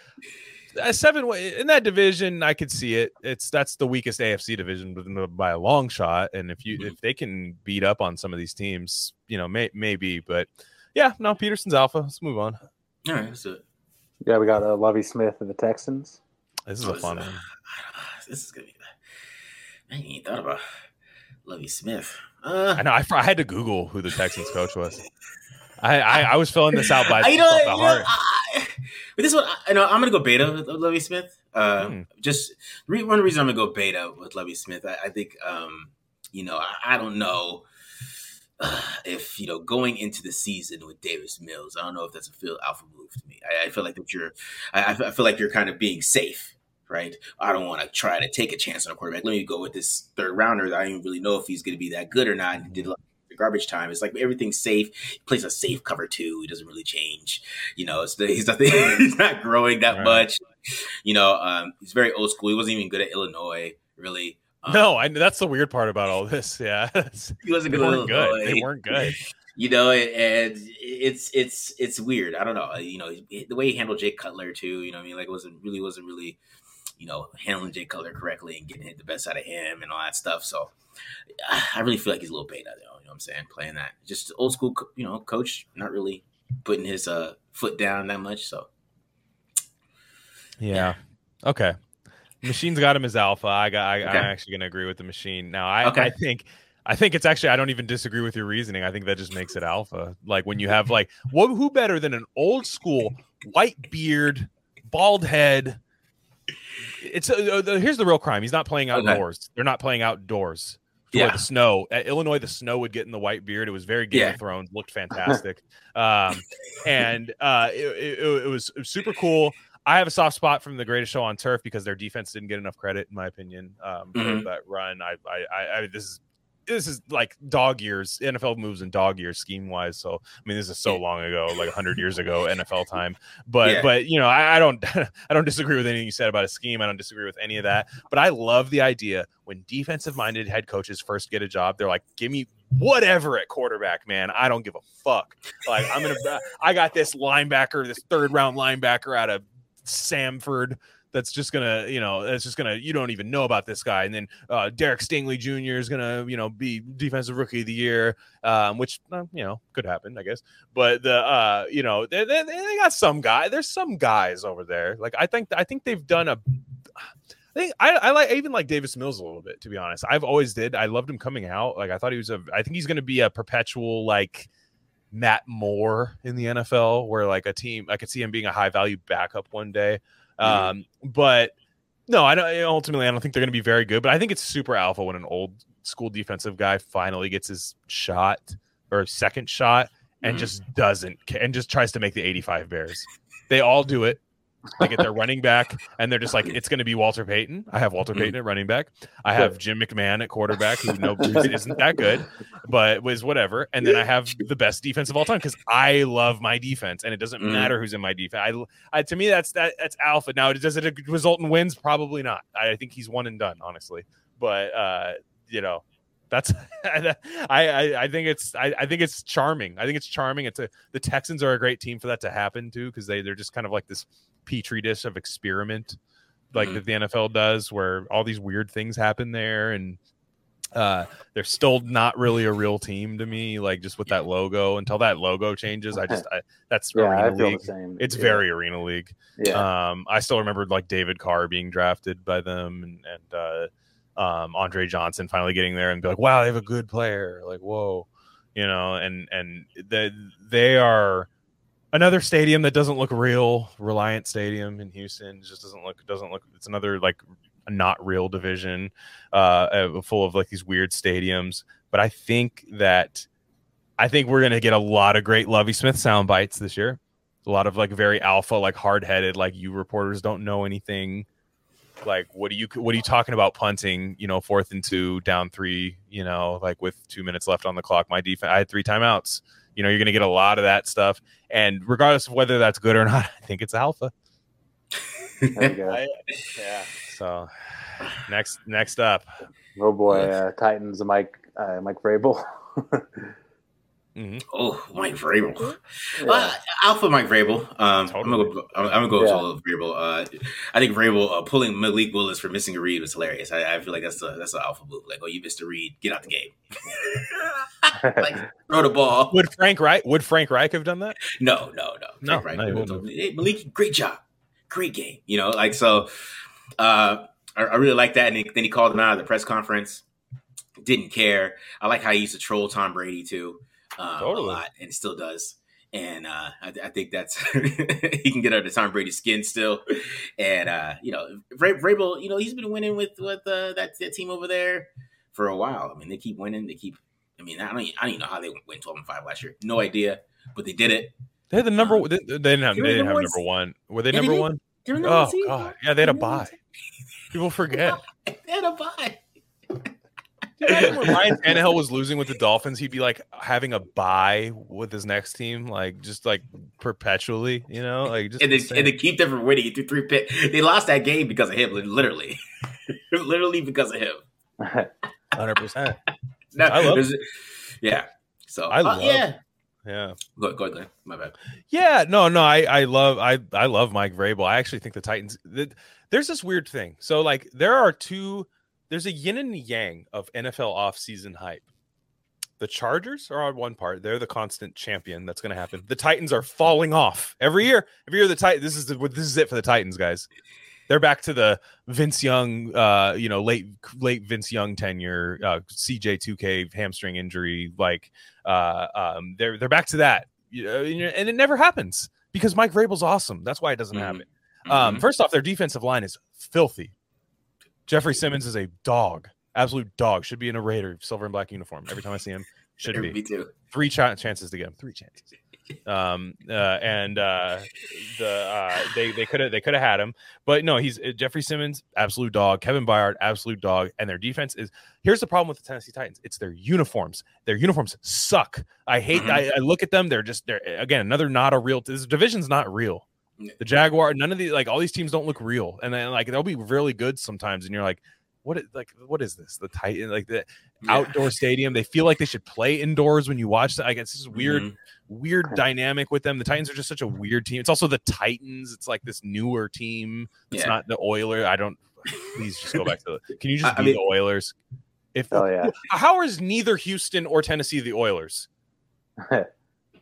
a seven in that division, I could see it. It's that's the weakest AFC division by a long shot, and if you Mhm. if they can beat up on some of these teams, you know, may, maybe, but yeah, no, Pederson's alpha. Let's move on. All right, so Yeah, we got uh, Lovie Smith and the Texans. This is Oh, a fun this, one. this is gonna be. I ain't even thought about Lovie Smith. Uh, I know. I, I had to Google who the Texans coach was. I, I, I was filling this out by I- you know, the you know, heart. I, but this one, I, know I'm gonna go beta with Lovie Smith. Uh, Hmm. Just re- one reason I'm gonna go beta with Lovie Smith. I, I think, um, you know, I, I don't know uh, if you know going into the season with Davis Mills. I don't know if that's a feel alpha move to me. I, I feel like that you're, I, I feel like you're kind of being safe. Right, I don't want to try to take a chance on a quarterback. Let me go with this third rounder. I don't even really know if he's going to be that good or not. He did a lot of garbage time. It's like everything's safe. He plays a safe cover too. He doesn't really change. You know, it's he's nothing. he's not growing that Right. much. You know, um, he's very old school. He wasn't even good at Illinois, really. Um, no, I that's the weird part about all this. Yeah, he wasn't they good at weren't good. They weren't good. You know, and it's it's it's weird. I don't know. You know, the way he handled Jake Cutler too. You know, what I mean, like, it wasn't really wasn't really, you know, handling Jake Cutler correctly and getting hit the best out of him and all that stuff. So, I really feel like he's a little beta, though. You know what I'm saying? Playing that just old school, you know, coach, not really putting his uh foot down that much. So, Yeah. Okay. Machine's got him as alpha. I got. I, Okay. I'm actually going to agree with the machine. Now, I, Okay. I think. I think it's actually. I don't even disagree with your reasoning. I think that just makes it alpha. Like when you have like, what? Who better than an old school white beard, bald head? It's uh, uh, here's the real crime. He's not playing Okay. outdoors. They're not playing outdoors. For Yeah. the snow at Illinois, the snow would get in the white beard. It was very Game Yeah. of Thrones. Looked fantastic, um, and uh, it, it, it was it was super cool. I have a soft spot from the greatest show on turf because their defense didn't get enough credit, in my opinion, um, for Mhm. that run. I, I, I, I, this is this is like dog years. NFL moves in dog years scheme wise. So I mean, this is so long ago, like hundred years ago, NFL time. But Yeah. but you know, I, I don't I don't disagree with anything you said about a scheme. I don't disagree with any of that. But I love the idea when defensive minded head coaches first get a job, they're like, give me whatever at quarterback, man. I don't give a fuck. Like I'm gonna I got this linebacker, this third round linebacker out of Samford that's just gonna, you know, that's just gonna you don't even know about this guy. And then uh Derek Stingley Jr. is gonna, you know, be defensive rookie of the year, um, which uh, you know could happen, I guess. But the uh, you know, they, they, they got some guy. There's some guys over there. Like I think I think they've done a I think I, I like I even like Davis Mills a little bit, to be honest. I've always did. I loved him coming out. Like I thought he was a I think he's gonna be a perpetual like Matt Moore in the NFL, where like a team I could see him being a high value backup one day. Um, but no, I don't ultimately I don't think they're gonna be very good, but I think it's super alpha when an old school defensive guy finally gets his shot or second shot and Mhm. just doesn't and just tries to make the 85 Bears. They all do it. They get their running back, and they're just like, it's going to be Walter Payton. I have Walter Mhm. Payton at running back. I have Jim McMahon at quarterback, who no isn't that good, but was whatever. And then I have the best defense of all time because I love my defense, and it doesn't Mhm. matter who's in my defense. I, I to me that's that that's alpha. Now, does it result in wins? Probably not. I think he's one and done, honestly. But uh, you know, that's I, I I think it's I, I think it's charming. I think it's charming. It's a the Texans are a great team for that to happen too because they they're just kind of like this petri dish of experiment, like Mhm. that the NFL does, where all these weird things happen there, and uh, they're still not really a real team to me. Like just with that logo, until that logo changes, I just I, that's Yeah, I arena feel league. the same. It's Yeah. very arena league. yeah. Um, I still remember like David Carr being drafted by them and, and uh, um, Andre Johnson finally getting there and be like, wow, they have a good player. Like, whoa, you know, and and the, they are another stadium that doesn't look real. Reliant Stadium in Houston just doesn't look doesn't look. It's another like not real division, uh, uh, full of like these weird stadiums. But I think that I think we're gonna get a lot of great Lovie Smith sound bites this year. A lot of like very alpha, like hard headed, like you reporters don't know anything. Like, what are you what are you talking about punting? You know, fourth and two, down three. You know, like with two minutes left on the clock. My defense, I had three timeouts. You know, you're gonna get a lot of that stuff, and regardless of whether that's good or not, I think it's alpha. There you go. I- yeah. So next next up, Oh boy, uh, Titans, Mike, uh, Mike Vrabel. Mhm. Oh, Mike Vrabel. Yeah. Uh, Alpha Mike Vrabel. Um, I'm gonna go. I'm, I'm gonna go Yeah. solo Vrabel. Uh, I think Vrabel uh, pulling Malik Willis for missing a read was hilarious. I, I feel like that's a that's an alpha move. Like, oh, you missed a read, get out the game. like, throw the ball. would Frank Reich would Frank Reich have done that? No, no, no. No, Frank no, Reich wouldn't told me, hey, Malik, great job, great game. You know, like so. Uh, I, I really like that. And then he called him out at the press conference. Didn't care. I like how he used to troll Tom Brady too, um, Totally. a lot, and still does. And uh, I, I think that's he can get under Tom Brady's skin still. And uh, you know, Vra- Vrabel, you know, he's been winning with with uh, that that team over there for a while. I mean, they keep winning. They keep. I mean, I don't. Even, I don't even know how they went twelve and five last year. No idea, but they did it. They had the number. They, they didn't have. They They didn't number have one number one. Were they Yeah, number one? They were number one Oh god, yeah, they had a one bye. People forget. They had a bye. Imagine when Ryan Tannehill was losing with the Dolphins, he'd be like having a bye with his next team, like just like perpetually, you know, like just and they, insane. and they keep them from winning. He threw three pick. They lost that game because of him, literally, literally because of him. hundred percent. No, I love- there's- Yeah. So I uh, love- yeah. Yeah, Go, go ahead, Glenn. My bad. yeah. No, no. I I love I I love Mike Vrabel. I actually think the Titans. th- There's this weird thing. So like there are two. There's a yin and yang of NFL offseason hype. The Chargers are on one part. They're the constant champion. That's going to happen. The Titans are falling off every year. Every year, the Titan. This is the, this is it for the Titans, guys. They're back to the Vince Young, uh, you know, late late Vince Young tenure, uh, CJ two K hamstring injury. Like, uh, um, they're they're back to that, you know, and it never happens because Mike Vrabel's awesome. That's why it doesn't Mhm. happen. Um, Mhm. first off, their defensive line is filthy. Jeffrey Simmons is a dog, absolute dog. Should be in a Raider silver and black uniform every time I see him. Should be Me too. three ch- chances to get him. Three chances. Um, uh, and uh, the uh, they they could have they could have had him, but no, he's uh, Jeffrey Simmons, absolute dog. Kevin Byard, absolute dog. And their defense is here's the problem with the Tennessee Titans. It's their uniforms. Their uniforms suck. I hate. Mhm. I, I look at them. They're just they're again another not a real. This division's not real. The Jaguar, none of these like all these teams don't look real, and then like they'll be really good sometimes, and you're like, what? is- Like what is this? The Titan like the Yeah. outdoor stadium. They feel like they should play indoors when you watch that. Like it's just weird, Mhm. weird dynamic with them. The Titans are just such a weird team. It's also the Titans. It's like this newer team. It's Yeah. not the Oilers. I don't. Please just go back to the. Can you just I- I be mean- the Oilers? If Oh yeah. how is neither Houston or Tennessee the Oilers?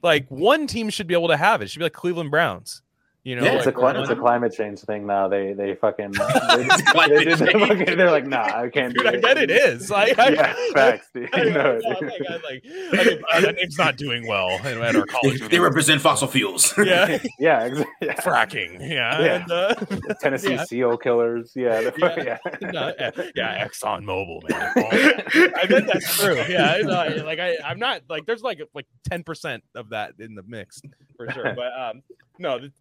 like one team should be able to have it. It should be like Cleveland Browns. You know, Yeah, it's a like, cli- one- it's a climate change thing now. They they fucking they, It's climate they did the change. fucking- they're like, nah, I can't Dude, do I it. bet it is. Like, I, yeah, facts, dude. I, You know I, it, like, I, like, I uh, that name's not doing well at at our college. They represent fossil fuels. yeah, yeah, exactly. Yeah. fracking. Yeah, Yeah. and, uh, Tennessee Yeah. seal killers. Yeah, the- Yeah. yeah. no, yeah, yeah, Exxon Mobil, man. I bet that's true. Yeah, no, like I, I'm not like there's like like ten percent of that in the mix for sure. But um, no, the,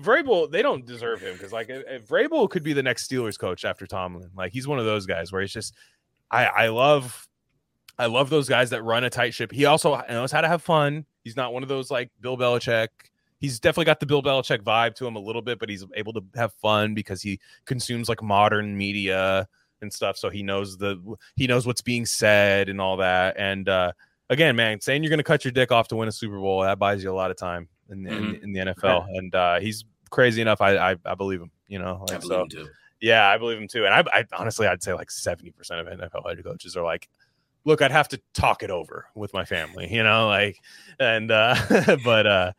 Vrabel they don't deserve him because like if, Vrabel could be the next Steelers coach after Tomlin. Like he's one of those guys where it's just I I love I love those guys that run a tight ship. He also knows how to have fun. He's not one of those like Bill Belichick. He's definitely got the Bill Belichick vibe to him a little bit, but he's able to have fun because he consumes like modern media and stuff. So he knows the he knows what's being said and all that. And uh again, man, saying you're gonna cut your dick off to win a Super Bowl, that buys you a lot of time in, in, in the NFL. And uh he's crazy enough. I I, I believe him, you know. I Like, believe so him too. yeah, I believe him too. And I, I honestly, I'd say like 70% of NFL head coaches are like, look, I'd have to talk it over with my family, you know, like, and, uh, but, uh,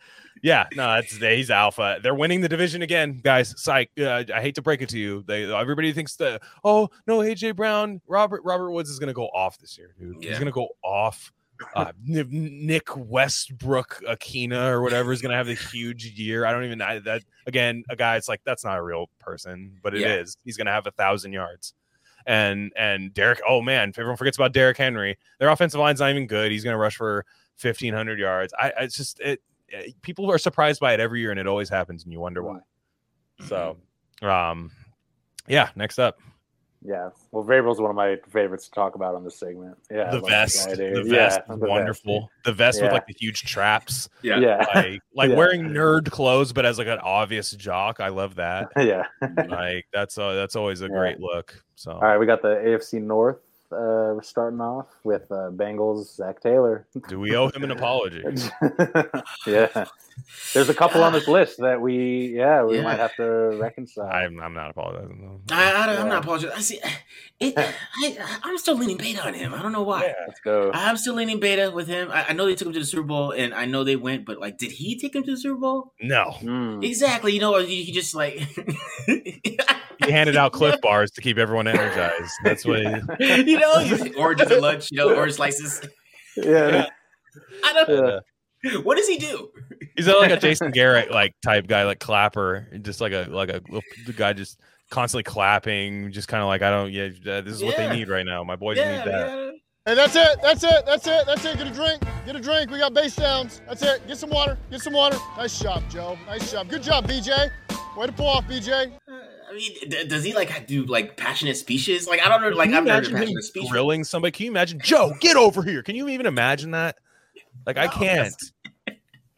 yeah, no, it's he's alpha. They're winning the division again, guys. Psych. Uh, I hate to break it to you. They everybody thinks that oh no, AJ Brown, Robert Robert Woods is gonna go off this year, dude. He's gonna go off uh, Nick Westbrook-Ikhine or whatever is going to have a huge year. I don't even I, that again. A guy, it's like that's not a real person, but it is. Yeah. He's going to have a thousand yards. And and Derek, oh man, everyone forgets about Derek Henry. Their offensive line's not even good. He's going to rush for fifteen hundred yards. I, I it's just it, it. People are surprised by it every year, and it always happens, and you wonder why. So, um, yeah. Next up, Yeah. Well, Vrabel's one of my favorites to talk about on this segment. Yeah. the I love that vest. guy, the vest Yeah, is the vest. wonderful. The vest with like the huge traps, Yeah. Yeah. like like Yeah. wearing nerd clothes, but as like an obvious jock. I love that. yeah. like that's uh, that's always a Yeah. great look. So All right, we got the AFC North. Uh, we're starting off with uh, Bengals. Zac Taylor. do we owe him an apology? yeah. There's a couple on this list that we, yeah, we Yeah. might have to reconcile. I'm I'm not apologizing. though. I, I don't, I'm Yeah. not apologizing. I see. It, I, I'm still leaning beta on him. I don't know why. Yeah, Let's go. I'm still leaning beta with him. I, I know they took him to the Super Bowl, and I know they went, but like, did he take him to the Super Bowl? No, Mm. Exactly. You know, you, you just like. he handed out Clif bars to keep everyone energized. That's what. He, you know, you- oranges at lunch. You know, orange slices. Yeah. I don't. Yeah. What does he do? he's like a Jason Garrett like type guy, like clapper, just like a like a the guy just constantly clapping, just kind of like I don't. Yeah, uh, this is what they need right now. My boys Yeah, need that. yeah. Hey, that's it. That's it. That's it. That's it. Get a drink. Get a drink. We got bass downs. That's it. Get some water. Get some water. Nice job, Joe. Nice job. Good job, BJ. Way to pull off, BJ. Mean, d- does he like do like passionate speeches? Like I don't know. Like I've never heard passionate speech. grilling somebody. Can you imagine Joe? Get over here. Can you even imagine that? Like I can't.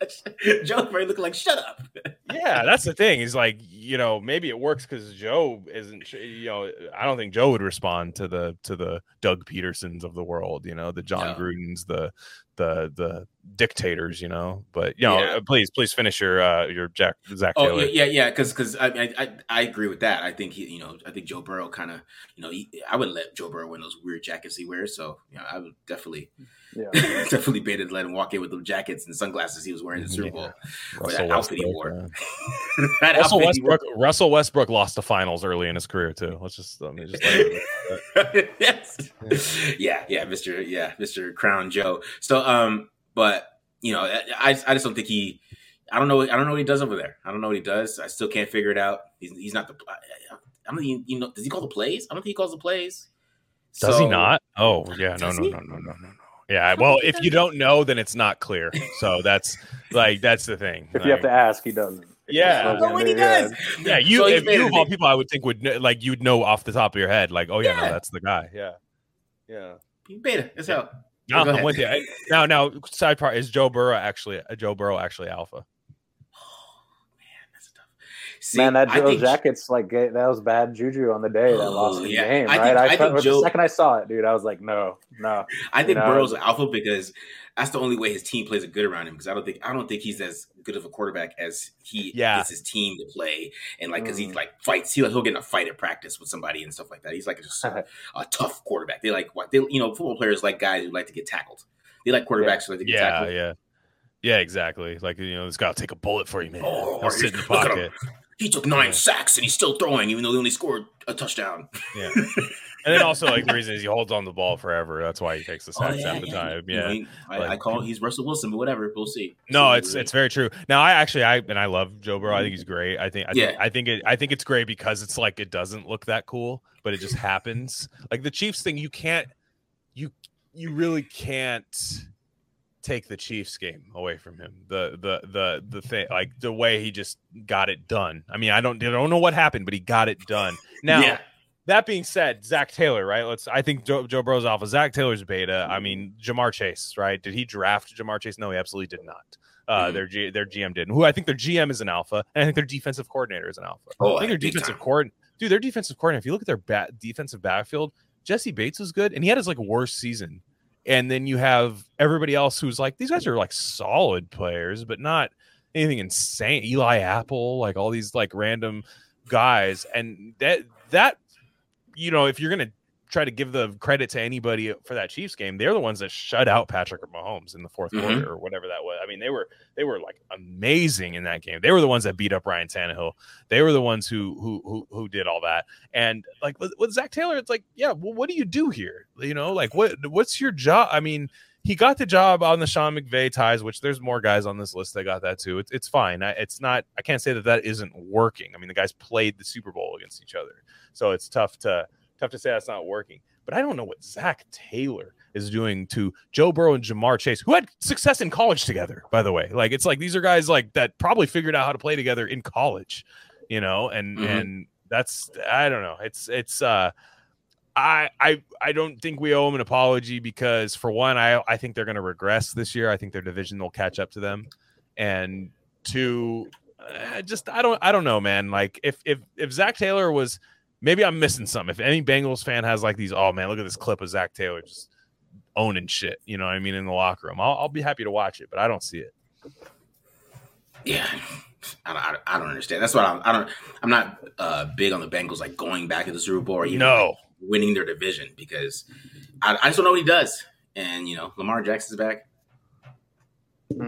Joe probably looking like shut up. Yeah, that's the thing. Is like you know maybe it works because Joe isn't. You know, I don't think Joe would respond to the to the Doug Pedersons of the world. You know, the John No. Grudens, the the the dictators. You know, but you know, Yeah. uh, please please finish your uh your Jack Zac Oh Taylor. yeah, yeah. Because because I, I I agree with that. I think he, you know, I think Joe Burrow kind of, you know, he, I wouldn't let Joe Burrow wear those weird jackets he wears. So you know, I would definitely Yeah. definitely bait to let him walk in with the jackets and sunglasses he was wearing in the Super Yeah. Bowl. Or that outfit he wore. that Russell outfit he wore. Westbrook. Russell Westbrook lost the finals early in his career too. Let's just let me just. Let you- yes. Yeah, yeah, Mr. Yeah, Mr. Crown Joe. So um, but you know, I I just don't think he I don't know I don't know what he does over there. I don't know what he does. I still can't figure it out. He's he's not the I, I don't think you know does he call the plays? I don't think he calls the plays. Does he not? Oh yeah, no, no, no, no, no, no, no. Yeah, well, if you don't know, then it's not clear. So that's like that's the thing. If you have to ask, he doesn't. Yeah. No, what he Yeah. does. yeah, you So if you of all people, I would think would kn- like you'd know off the top of your head, like, oh yeah, no, that's the guy. Yeah, yeah. Beta as hell. No, Go I'm with you. I- Now, now, side part is Joe Burrow actually uh, Joe Burrow actually alpha? That's tough. See, Man, that I Joe jacket's like that was bad juju on the day that Oh, lost the yeah. game, I right? think- I, I felt- think the second I saw it, dude, I was like, no, no. I think You know? Burrow's alpha because that's the only way his team plays it good around him. Because I don't think I don't think he's as good of a quarterback as he Yeah. gets his team to play, and like because he Mm. like fights, he like he'll get in a fight at practice with somebody and stuff like that. He's like just a, a tough quarterback. They like what they you know football players like guys who like to get tackled. They like quarterbacks who like to get Yeah, tackled. yeah, yeah, exactly. Like you know, this guy will take a bullet for you, man. Oh, He'll sit in the pocket. He took nine Yeah. sacks and he's still throwing, even though they only scored a touchdown. Yeah, and then also like the reason is he holds on the ball forever. That's why he takes the Oh, sacks yeah, half the yeah. time. Yeah. I, like- I call he's Russell Wilson, but whatever, we'll see. No, it's it's very true. Now, I actually I and I love Joe Burrow. I think he's mm-hmm. great. I think I think Yeah. I think it I think it's great because it's like it doesn't look that cool, but it just happens. Like the Chiefs thing, you can't you you really can't take the Chiefs game away from him. The the the the thing like the way he just got it done. I mean, I don't I don't know what happened, but he got it done. Now Yeah. that being said, Zac Taylor, right? Let's. I think Joe, Joe Burrow's alpha. Zac Taylor's beta. I mean, Ja'Marr Chase, right? Did he draft Ja'Marr Chase? No, he absolutely did not. Uh, Mhm. Their G, their GM didn't. Who I think their GM is an alpha, and I think their defensive coordinator is an alpha. Oh, I think their defensive coordinator, coord, dude, their defensive coordinator. If you look at their bat, defensive backfield, Jessie Bates was good, and he had his like worst season. And then you have everybody else who's like these guys are like solid players, but not anything insane. Eli Apple, like all these like random guys, and that that you know, if you're gonna try to give the credit to anybody for that Chiefs game, they're the ones that shut out Patrick Mahomes in the 4th Mhm. quarter or whatever that was. I mean, they were they were like amazing in that game. They were the ones that beat up Ryan Tannehill. They were the ones who who who, who did all that. And like with, with Zac Taylor, it's like, yeah, well, what do you do here? You know, like what what's your job? I mean, he got the job on the Sean McVay ties, which there's more guys on this list that got that too. It's it's fine. I, it's not. I can't say that that isn't working. I mean, the guys played the Super Bowl against each other, so it's tough to tough to say that's not working. But I don't know what Zac Taylor is doing to Joe Burrow and Ja'Marr Chase, who had success in college together, by the way. Like it's like these are guys like that probably figured out how to play together in college, you know, and Mhm. and that's I don't know. It's it's uh I I I don't think we owe them an apology because for one, I I think they're gonna regress this year. I think their division will catch up to them. And two, uh, just I don't I don't know, man. Like if if if Zac Taylor was maybe I'm missing something. If any Bengals fan has like these, oh man, look at this clip of Zac Taylor just owning shit, you know what I mean, in the locker room. I'll, I'll be happy to watch it, but I don't see it. Yeah, I don't, I I don't understand. That's what I'm. I don't. I'm not uh, big on the Bengals like going back to the Super Bowl or even No. like, winning their division because I, I just don't know what he does. And you know, Lamar Jackson's back.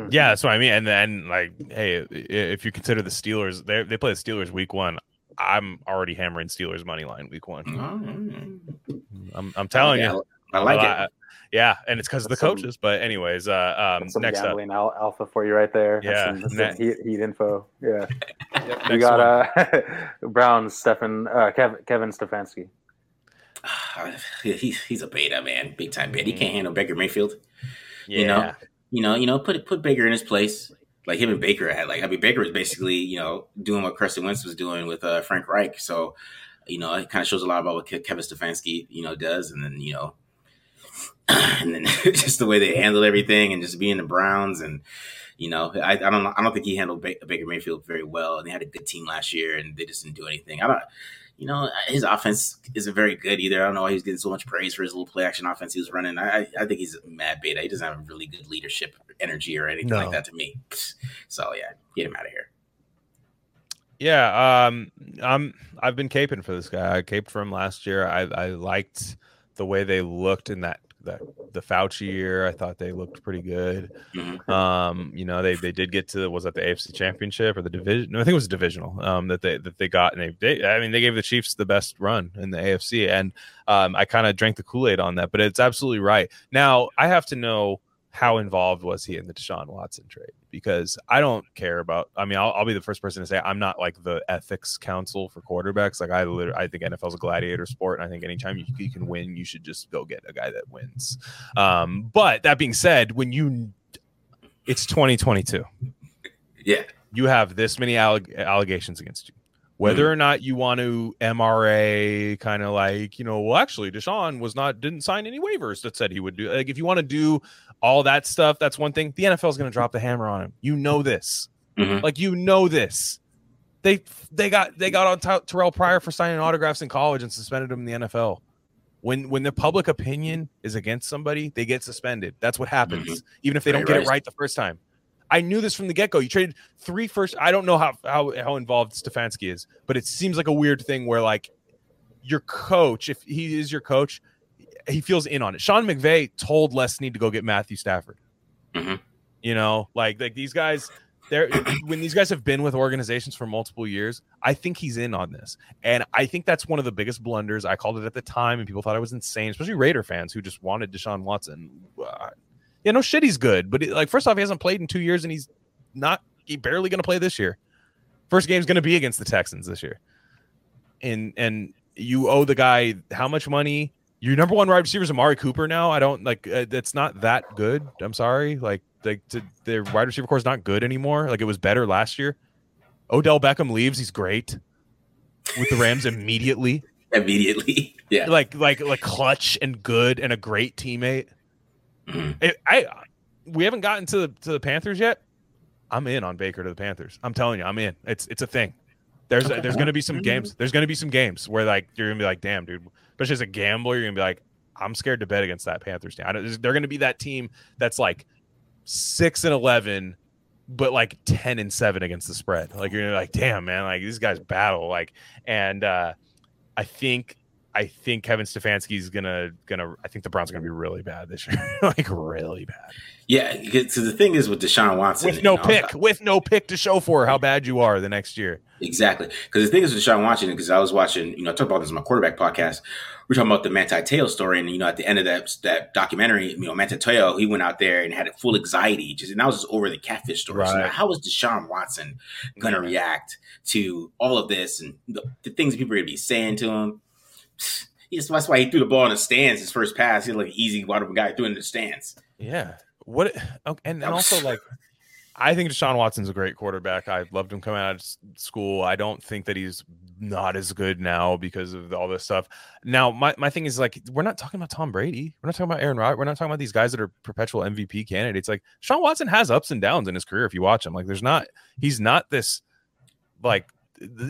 Yeah, that's what I mean. And then, like, hey, if you consider the Steelers, they they play the Steelers week one. I'm already hammering Steelers money line week one. Mm-hmm. I'm, I'm telling Yeah, you, I like I- it. yeah, and it's because of the That's some- coaches. But anyways, uh, um, some next gambling al- alpha for you right there. That's Yeah, some, that's ne- some heat, heat info. Yeah, next we got one. uh, Browns, Stephen, uh, Kevin, Kevin Stefanski. he's he's a beta man, big time beta. He can't handle Baker Mayfield. yeah, You know, you know, you know, put put Baker in his place. Like him and Baker had like I mean Baker was basically you know doing what Carson Wentz was doing with uh, Frank Reich. So you know it kind of shows a lot about what Kevin Stefanski you know does, and then you know, and then just the way they handled everything, and just being the Browns, and you know I, I don't I don't think he handled ba- Baker Mayfield very well, and they had a good team last year, and they just didn't do anything. I don't. You know, his offense isn't very good either. I don't know why he's getting so much praise for his little play action offense he was running. I, I- I think he's mad beta. He doesn't have really good leadership energy or anything No. like that to me. So yeah, get him out of here. Yeah, um, I'm I've been caping for this guy. I caped for him last year. I, I liked the way they looked in that that the Fauci year. I thought they looked pretty good. Mhm. Um, you know, they they did get to was that the AFC Championship or the division? No, I think it was divisional. Um, that they that they got and they, they I mean they gave the Chiefs the best run in the AFC, and um, I kind of drank the Kool Aid on that. But it's absolutely right. Now I have to know how involved was he in the Deshaun Watson trade? Because I don't care about. I mean, I'll, I'll be the first person to say I'm not like the ethics council for quarterbacks. Like I, literally, I think NFL is a gladiator sport, and I think anytime you, you can win, you should just go get a guy that wins. Um, but that being said, when you, it's 2022 Yeah, you have this many alleg- allegations against you. Whether or not you want to MRA kind of like, you know, well, actually, Deshaun was not didn't sign any waivers that said he would do. Like, if you want to do all that stuff, that's one thing. The NFL is going to drop the hammer on him. You know this. Mhm. Like you know this. They they got they got on Ty- Terrell Pryor for signing autographs in college and suspended him in the NFL. When when the public opinion is against somebody, they get suspended. That's what happens, even if they don't get it right the first time. I knew this from the get go. You traded three first. I don't know how how how involved Stefanski is, but it seems like a weird thing where like your coach, if he is your coach, he feels in on it. Sean McVay told Les Snead to go get Matthew Stafford. Mhm. You know, like like these guys. They're, when these guys have been with organizations for multiple years, I think he's in on this, and I think that's one of the biggest blunders. I called it at the time, and people thought I was insane, especially Raider fans who just wanted Deshaun Watson. Uh, yeah, no shit, he's good, but it, like first off, he hasn't played in two years, and he's not he barely going to play this year. First game's going to be against the Texans this year, and and you owe the guy how much money? Your number one wide receiver is Amari Cooper now. I don't like uh, that's not that good. I'm sorry, like like to, their wide receiver core is not good anymore. Like it was better last year. Odell Beckham leaves. He's great with the Rams immediately. immediately. Yeah, Like like like clutch and good and a great teammate. I, I we haven't gotten to the to the Panthers yet. I'm in on Baker to the Panthers. I'm telling you, I'm in. It's it's a thing. There's there's going to be some games. There's to be some games where like you're going to be like, damn, dude. Especially as a gambler, you're going to be like, I'm scared to bet against that Panthers team. I don't, they're going to be that team that's like six and eleven, but like ten and seven against the spread. Like you're gonna be like, damn, man, like these guys battle. Like, and uh I think I think Kevin Stefanski's gonna gonna. I think the Browns are gonna be really bad this year, like really bad. Yeah, because so the thing is with Deshaun Watson, with no you know, pick, with no pick to show for how bad you are the next year. Exactly. Because the thing is with Deshaun Watson, because I was watching, you know, I talked about this in my quarterback podcast. We're talking about the Manti Te'o story, and you know, at the end of that that documentary, you know, Manti Te'o, he went out there and had a full anxiety, just and that was just over the catfish story. So Right. now, how is Deshaun Watson going to mm-hmm. react to all of this and the, the things people are going to be saying to him? Yes, that's why he threw the ball in the stands. His first pass, He's like an easy wide guy threw it in the stands. Yeah. What? Okay, and, and also like, I think Deshaun Watson's a great quarterback. I loved him coming out of school. I don't think that he's not as good now because of all this stuff. Now, my, my thing is like, we're not talking about Tom Brady. We're not talking about Aaron Rodgers. We're not talking about these guys that are perpetual MVP candidates. Like, Deshaun Watson has ups and downs in his career. If you watch him, like, there's not. He's not this. Like,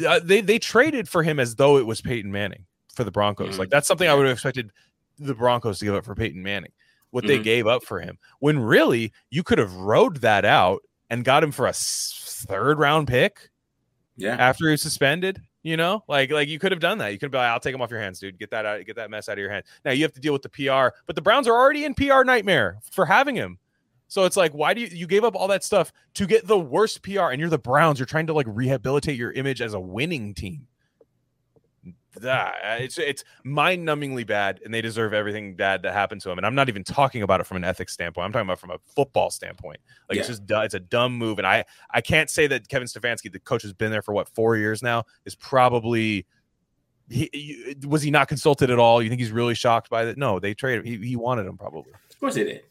uh, they they traded for him as though it was Peyton Manning for the Broncos. Mhm. Like, that's something I would have expected the Broncos to give up for Peyton Manning what they Mhm. gave up for him. When really you could have rode that out and got him for a third round pick Yeah. after he was suspended. You know, like like you could have done that. You could be like, "I'll take him off your hands, dude. Get that out. Get that mess out of your hands." Now you have to deal with the PR, but the Browns are already in PR nightmare for having him. So it's like, why do you you gave up all that stuff to get the worst PR? And you're the Browns. You're trying to like rehabilitate your image as a winning team. That it's it's mind numbingly bad, and they deserve everything bad that happened to them. And I'm not even talking about it from an ethics standpoint. I'm talking about from a football standpoint. Like it's just it's a dumb move, and I I can't say that Kevin Stefanski, the coach, has been there for what four years now, is probably. He, he- was he not consulted at all? You think he's really shocked by that? No, they traded. He, he wanted him probably. Of course they did.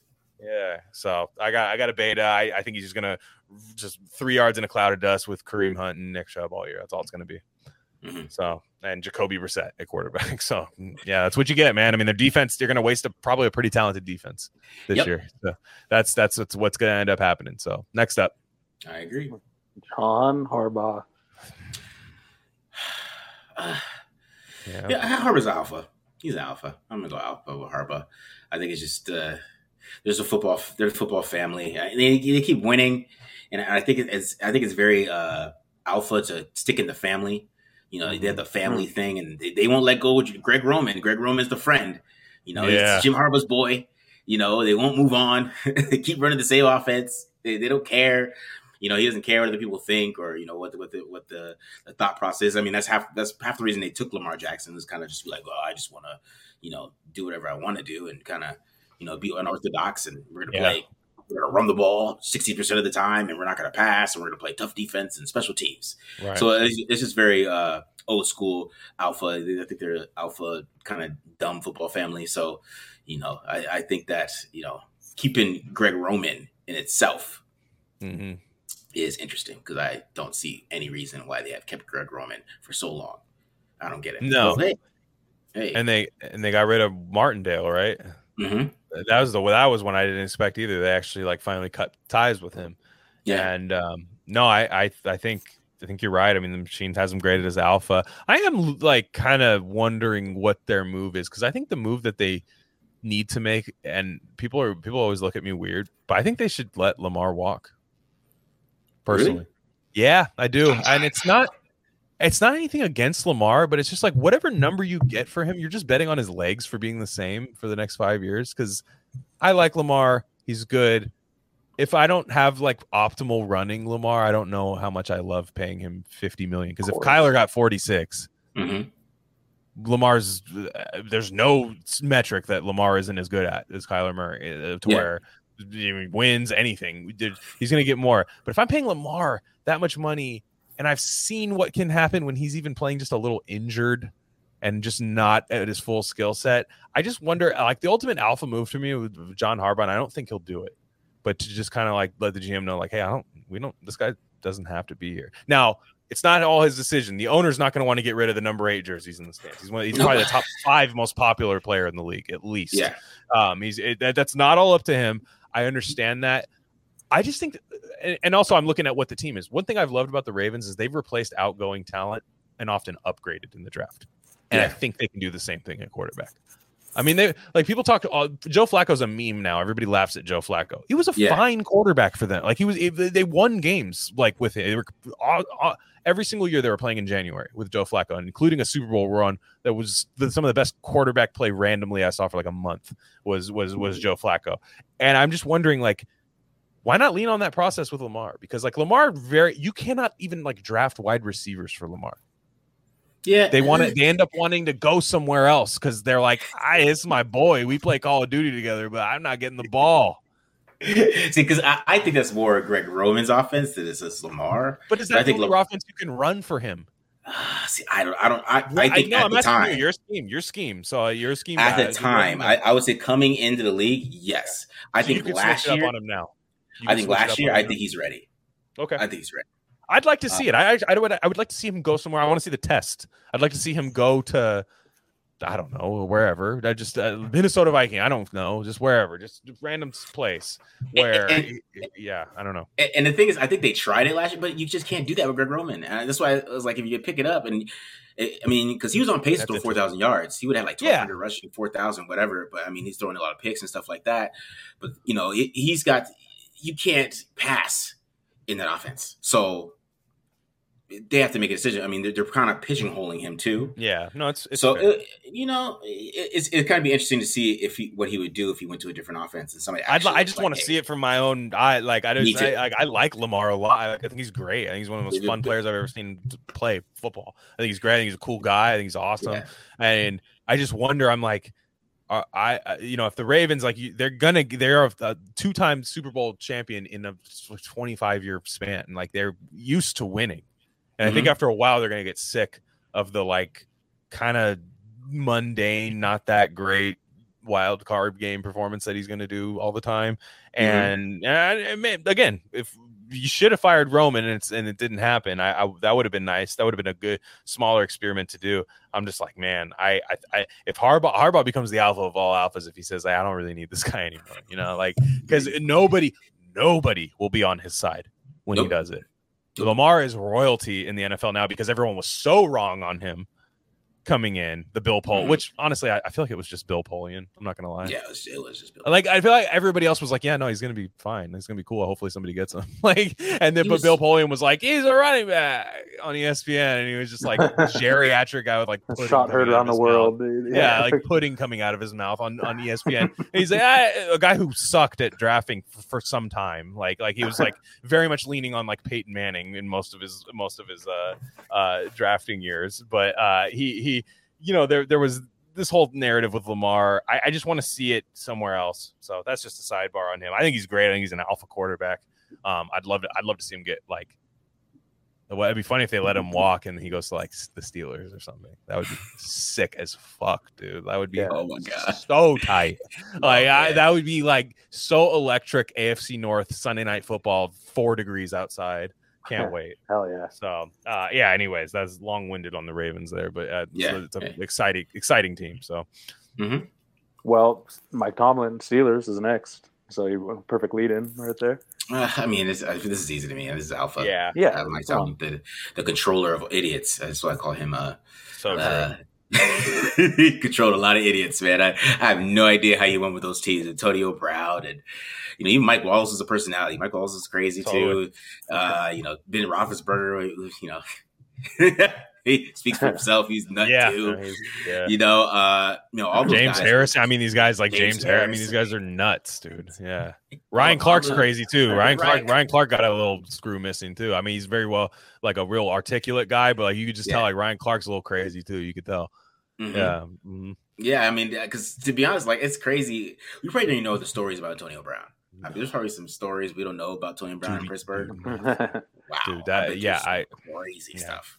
Yeah. So I got I got a beta. I, I think he's just gonna just three yards in a cloud of dust with Kareem Hunt and Nick Chubb all year. That's all it's gonna be. Mhm. So and Jacoby Brissett at quarterback. So yeah, that's what you get, man. I mean, their defense they're gonna waste a, probably a pretty talented defense this Yep. year. So that's that's what's, what's gonna end up happening. So next up, I agree. John Harbaugh. Uh, yeah, Yeah, Harbaugh's alpha. He's alpha. I'm gonna go alpha with Harbaugh. I think it's just uh, there's a football, there's a football family. They, they keep winning, and I think it's I think it's very uh, alpha to stick in the family. You know, they have the mm-hmm. family thing, and they, they won't let go with Greg Roman. Greg Roman's the friend. You know, Yeah. it's Jim Harbaugh's boy. You know, they won't move on. they keep running the same offense. They, they don't care. You know, he doesn't care what other people think or you know what the, what the what the, the thought process. I mean, that's half that's half the reason they took Lamar Jackson is kind of just be like, oh, I just want to, you know, do whatever I want to do and kind of, you know, be unorthodox and we're gonna Yeah. play, we're gonna run the ball sixty percent of the time and we're not gonna pass and we're gonna play tough defense and special teams. right. So it's, it's just very uh, old school alpha. I think they're alpha kind of dumb football family. So, you know, I, I think that you know keeping Greg Roman in itself hmm is interesting because I don't see any reason why they have kept Greg Roman for so long. I don't get it. No. Hey, hey, And they and they got rid of Martindale, right? mhm. That was the that was one I didn't expect either. They actually like finally cut ties with him. yeah, And um, no, I, I I think I think you're right. I mean, the machine has them graded as alpha. I am like kind of wondering what their move is because I think the move that they need to make, and people are people always look at me weird, but I think they should let Lamar walk. Personally, Really? yeah, I do, and it's not. It's not anything against Lamar, but it's just like whatever number you get for him, you're just betting on his legs for being the same for the next five years. Because I like Lamar, he's good if I don't have like optimal running Lamar, I don't know how much I love paying him 50 million. Because if. Kyler got 46, Mhm. Lamar's uh, there's no metric that Lamar isn't as good at as Kyler Murray uh, to Yeah. where he wins anything. He's going to get more. But if I'm paying Lamar that much money, and I've seen what can happen when he's even playing just a little injured and just not at his full skill set, I just wonder like the ultimate alpha move to me with John Harbaugh. And I don't think he'll do it, but to just kind of like let the GM know, like, hey, I don't, we don't, this guy doesn't have to be here now it's not all his decision. The owner's not going to want to get rid of the number eight jerseys in the stands. He's one. He's probably the top five most popular player in the league, at least. yeah, Um, he's it, that, that's not all up to him. I understand that. I just think, and, also I'm looking at what the team is. One thing I've loved about the Ravens is they've replaced outgoing talent and often upgraded in the draft, and I think they can do the same thing at quarterback. I mean, they like people talk. Uh, Joe Flacco's a meme now. Everybody laughs at Joe Flacco. He was a Yeah. fine quarterback for them. Like he was. They they won games like with it. They were all, all- every single year they were playing in January with Joe Flacco, including a Super Bowl run that was the, some of the best quarterback play randomly I saw for like a month was was was mm-hmm. Joe Flacco. And I'm just wondering like. Why not lean on that process with Lamar? Because like Lamar, very you cannot even like draft wide receivers for Lamar Yeah, they want to they end up wanting to go somewhere else because they're like I, it's my boy we play call of duty together but i'm not getting the ball See, because I, I think that's more Greg Roman's offense than it's just Lamar. but is I that think the only Lam- offense you can run for him Ah, See, I don't, I don't, I, I think know, at I'm the asking you, time, your scheme your scheme so uh, your scheme at the time, I. I would say coming into the league, yes. I So think last year, up on him now I think last year, I think he's ready. okay I think he's ready. i'd like to Uh, see it I, I would i would like to see him go somewhere i want to see the test i'd like to see him go to I don't know wherever. I just uh, Minnesota Viking. I don't know, just wherever, just random place where. And- yeah, I don't know. And, and the thing is, I think they tried it last year, but you just can't do that with Greg Roman. And that's why I was like, if you could pick it up, and I mean, because he was on pace to throw four thousand yards, he would have like twelve Yeah. rushing, four thousand, whatever. But I mean, he's throwing a lot of picks and stuff like that. But you know, he, he's got you can't pass in that offense, so they have to make a decision. I mean, they're, they're kind of pigeonholing him too. Yeah, no, it's, it's so uh, you know, it, it's it kind of be interesting to see if he what he would do if he went to a different offense and somebody. I'd, I just like, want to hey, see it from my own eye. Like I just. I, like I like Lamar a lot. I, I think he's great. I think he's one of the most fun players I've ever seen play football. I think he's great. I think he's a cool guy. I think he's awesome. Yeah. And I just wonder. I'm like, Uh, I, I- you know, if the Ravens like you, they're gonna, they're a, two-time Super Bowl champion in a 25 year span. And like they're used to winning. And I think Mhm. after a while they're gonna get sick of the like kind of mundane, not that great wild card game performance that he's going to do all the time. Mm-hmm. And, and may- again, if you should have fired Roman and it's and it didn't happen, I, I that would have been nice. That would have been a good smaller experiment to do. I'm just like, man, I, I, I if Harbaugh Harbaugh becomes the alpha of all alphas, if he says I don't really need this guy anymore, you know, like because nobody nobody will be on his side when he does it. Lamar is royalty in the NFL now because everyone was so wrong on him coming in. The Bill Pol, Mhm. which honestly, I, I feel like it was just Bill Polian. I'm not gonna lie. Yeah, it was, it was just Like I feel like everybody else was like, yeah, no, he's gonna be fine. He's gonna be cool. Hopefully somebody gets him. like, and then He but was- Bill Polian was like, he's a running back on ESPN, and he was just like geriatric guy with like Shot heard around the world, mouth. dude. Yeah, like pudding coming out of his mouth on on ESPN. He's like I, a guy who sucked at drafting for, for some time. Like like he was like very much leaning on like Peyton Manning in most of his most of his uh uh drafting years. But uh he he you know there there was this whole narrative with Lamar. I, I just want to see it somewhere else. So that's just a sidebar on him. I think he's great. I think he's an alpha quarterback. Um, I'd love to. I'd love to see him get like. Well, it'd be funny if they let him walk and he goes to like the Steelers or something. That would be sick as fuck, dude. That would be Yeah. Oh my god. so tight. Like I, that would be like so electric. AFC North Sunday night football, four degrees outside. Can't wait. Hell yeah. So uh, yeah. Anyways, that's long winded on the Ravens there, but uh, Yeah, it's, an yeah. exciting, exciting team. So Well, Mike Tomlin, Steelers is next. So you perfect lead in right there. Uh, I mean, this, uh, this is easy to me. This is alpha. yeah, Yeah. Uh, Mike. Tomlin, the, the controller of idiots. That's what I call him. Uh, so uh, he controlled a lot of idiots, man. I, I have no idea how you went with those teams. Antonio Brown and you know even Mike Wallace is a personality. Mike Wallace is crazy Totally. too. Uh, you know Ben Roethlisberger, you know he speaks for himself. He's nut yeah, too. yeah. You know, uh, you know all those James guys. Harris. I mean, these guys like James James, Harris. I mean, these guys are nuts, dude. Yeah. Ryan Clark's crazy too. Ryan Clark. Ryan Clark got a little screw missing too. I mean, he's very well like a real articulate guy, but like you could just tell like Ryan Clark's a little crazy too. You could tell. Mhm. Yeah. mhm. Yeah, I mean, because to be honest, like it's crazy. We probably don't even know the stories about Antonio Brown. I mean, there's probably some stories we don't know about Tony Brown in Dude, Pittsburgh. dude, Wow, Dude, that- bet yeah, I- crazy yeah. stuff.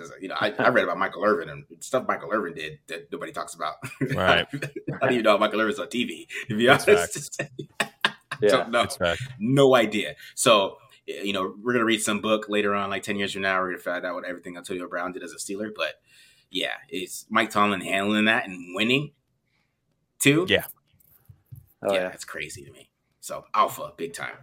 Because you know, I, I read about Michael Irvin and stuff Michael Irvin did that nobody talks about. Right. I don't even know if Michael Irvin's on TV. To be That's honest, yeah. don't know. No idea. So you know, we're gonna read some book later on, like ten years from now. We're gonna find out what everything Antonio Brown did as a Steeler. But yeah, it's Mike Tomlin handling that and winning too. Yeah. Oh, yeah, yeah. it's crazy to me. So alpha, big time.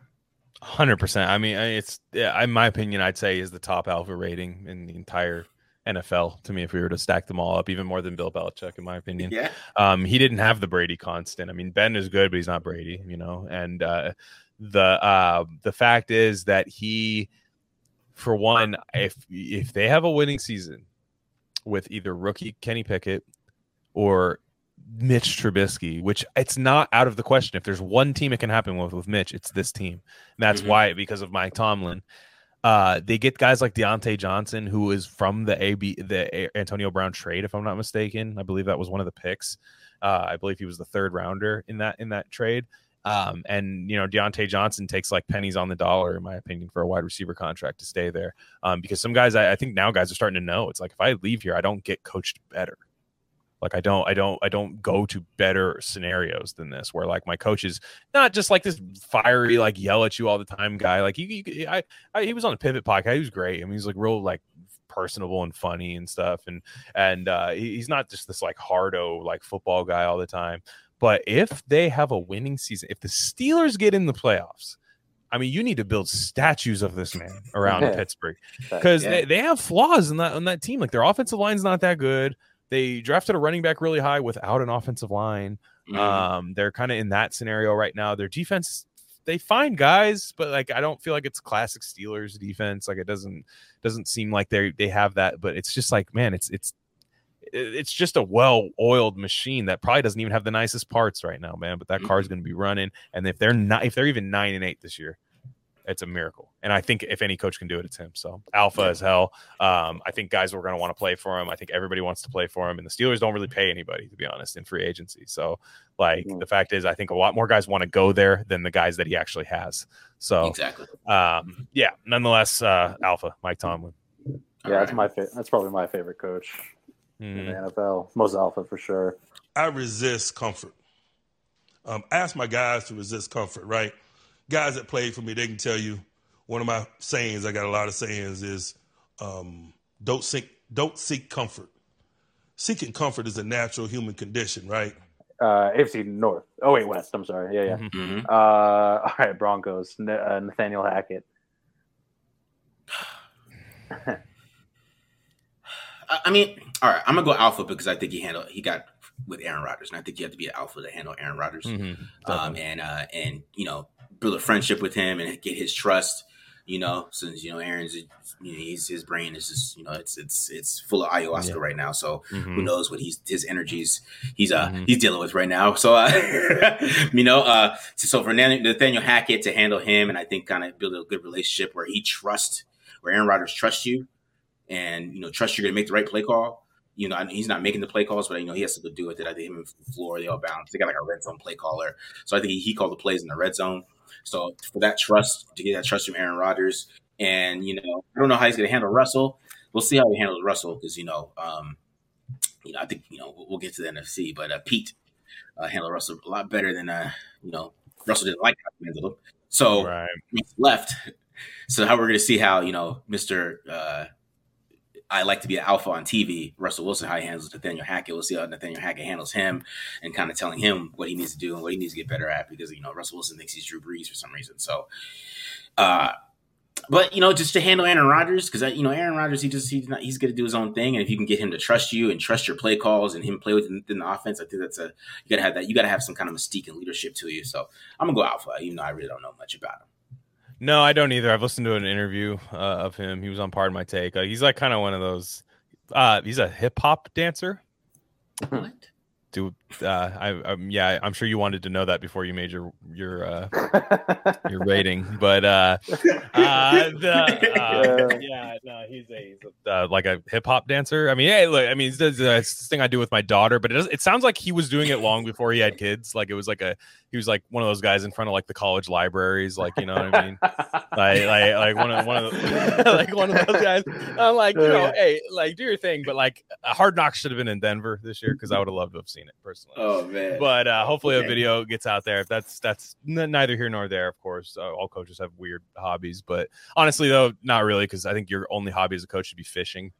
Hundred percent. I mean, it's yeah, in my opinion, I'd say is the top alpha rating in the entire NFL to me if we were to stack them all up, even more than Bill Belichick, in my opinion. Yeah. Um, he didn't have the Brady constant. I mean, Ben is good, but he's not Brady, you know. And uh, the uh, the fact is that he, for one, if if they have a winning season with either rookie Kenny Pickett or Mitch Trubisky, which it's not out of the question. If there's one team it can happen with with Mitch, it's this team. And that's Mhm. why because of Mike Tomlin. Uh, they get guys like Diontae Johnson, who is from the AB the A- Antonio Brown trade, if I'm not mistaken. I believe that was one of the picks. Uh, I believe he was the third rounder in that in that trade. Um, and you know, Diontae Johnson takes like pennies on the dollar, in my opinion, for a wide receiver contract to stay there. Um, because some guys, I, I think now guys are starting to know it's like if I leave here, I don't get coached better. Like I don't, I don't, I don't go to better scenarios than this, where like my coach is not just like this fiery, like yell at you all the time guy. Like you, you I, I, he was on the Pivot podcast. He was great. I mean, he's like real like personable and funny and stuff. And and uh, he- he's not just this like hardo like football guy all the time. But if they have a winning season, if the Steelers get in the playoffs, I mean, you need to build statues of this man around Pittsburgh because Yeah. they, they have flaws in that on that team. Like their offensive line's not that good. They drafted a running back really high without an offensive line. Mhm. Um, they're kind of in that scenario right now. Their defense, they find guys, but like I don't feel like it's classic Steelers defense. Like it doesn't doesn't seem like they they have that. But it's just like man, it's it's it's just a well-oiled machine that probably doesn't even have the nicest parts right now, man. But that car's going to be running, and if they're not, if they're even nine and eight this year, it's a miracle. And I think if any coach can do it, it's him. So alpha as hell. Um, I think guys are going to want to play for him. I think everybody wants to play for him, and the Steelers don't really pay anybody, to be honest, in free agency. So, like Mm. the fact is, I think a lot more guys want to go there than the guys that he actually has. So, exactly. um, yeah, nonetheless, uh, alpha Mike Tomlin. Yeah, All that's right. my fa- that's probably my favorite coach in the Mm. NFL. Most alpha for sure. I resist comfort. Um, I ask my guys to resist comfort, right? Guys that played for me, they can tell you one of my sayings, I got a lot of sayings, is um, don't seek don't seek comfort. Seeking comfort is a natural human condition, right? Uh, AFC North. Oh wait, West. I'm sorry. Yeah, yeah. Mhm. Mhm. Uh, all right, Broncos. N- uh, Nathaniel Hackett. I I mean, all right, I'm gonna go alpha because I think he handled he got with Aaron Rodgers, and I think you have to be an alpha to handle Aaron Rodgers. Mhm. um, and uh, and you know build a friendship with him and get his trust. You know, since you know Aaron's, you know, he's his brain is just you know it's it's it's full of ayahuasca Yeah. right now. So who Mhm. knows what he's his energies he's uh Mhm. he's dealing with right now. So uh, you know, uh, so for Nathaniel Hackett to handle him and I think kind of build a good relationship where he trusts where Aaron Rodgers trusts you and you know trust you're gonna make the right play call. You know, I- he's not making the play calls, but you know he has to go do with it. I think him and LaFleur they all balance. They got like a red zone play caller, so I think he, he called the plays in the red zone. So for that trust to get that trust from Aaron Rodgers, and you know I don't know how he's going to handle Russell. We'll see how he handles Russell because you know, um, you know I think you know we'll, get to the NFC, but uh, Pete uh, handled Russell a lot better than uh, you know Russell didn't like how he handled him. So Right. left. So how we're going to see how you know Mister uh, I like to be an alpha on TV. Russell Wilson, how he handles Nathaniel Hackett. We'll see how Nathaniel Hackett handles him, and kind of telling him what he needs to do and what he needs to get better at because you know Russell Wilson thinks he's Drew Brees for some reason. So, uh, but you know, just to handle Aaron Rodgers because you know Aaron Rodgers, he just he's not he's going to do his own thing, and if you can get him to trust you and trust your play calls and him play within the offense, I think that's a you got to have that. You got to have some kind of mystique and leadership to you. So I'm gonna go alpha, even though I really don't know much about him. No, I don't either. I've listened to an interview uh, of him. He was on Pardon My Take. Uh, he's like kind of one of those. Uh, he's a hip hop dancer. What? Do uh, I? Um, yeah, I'm sure you wanted to know that before you made your your uh, your rating, but uh, uh, the, uh, yeah, no, he's a, he's a uh, like a hip hop dancer. I mean, hey, look, I mean, it's, it's this thing I do with my daughter, but it does, it sounds like he was doing it long before he had kids. Like it was like a he was like one of those guys in front of like the college libraries, like you know what I mean, like like like one of one of the, like one of those guys. I'm like, you know, hey, like do your thing, but like a Hard Knocks should have been in Denver this year because I would have loved to have seen it personally Oh man. but uh, hopefully Okay. a video gets out there. That's that's n- neither here nor there. Of course, uh, all coaches have weird hobbies, but honestly, though, not really, because I think your only hobby as a coach should be fishing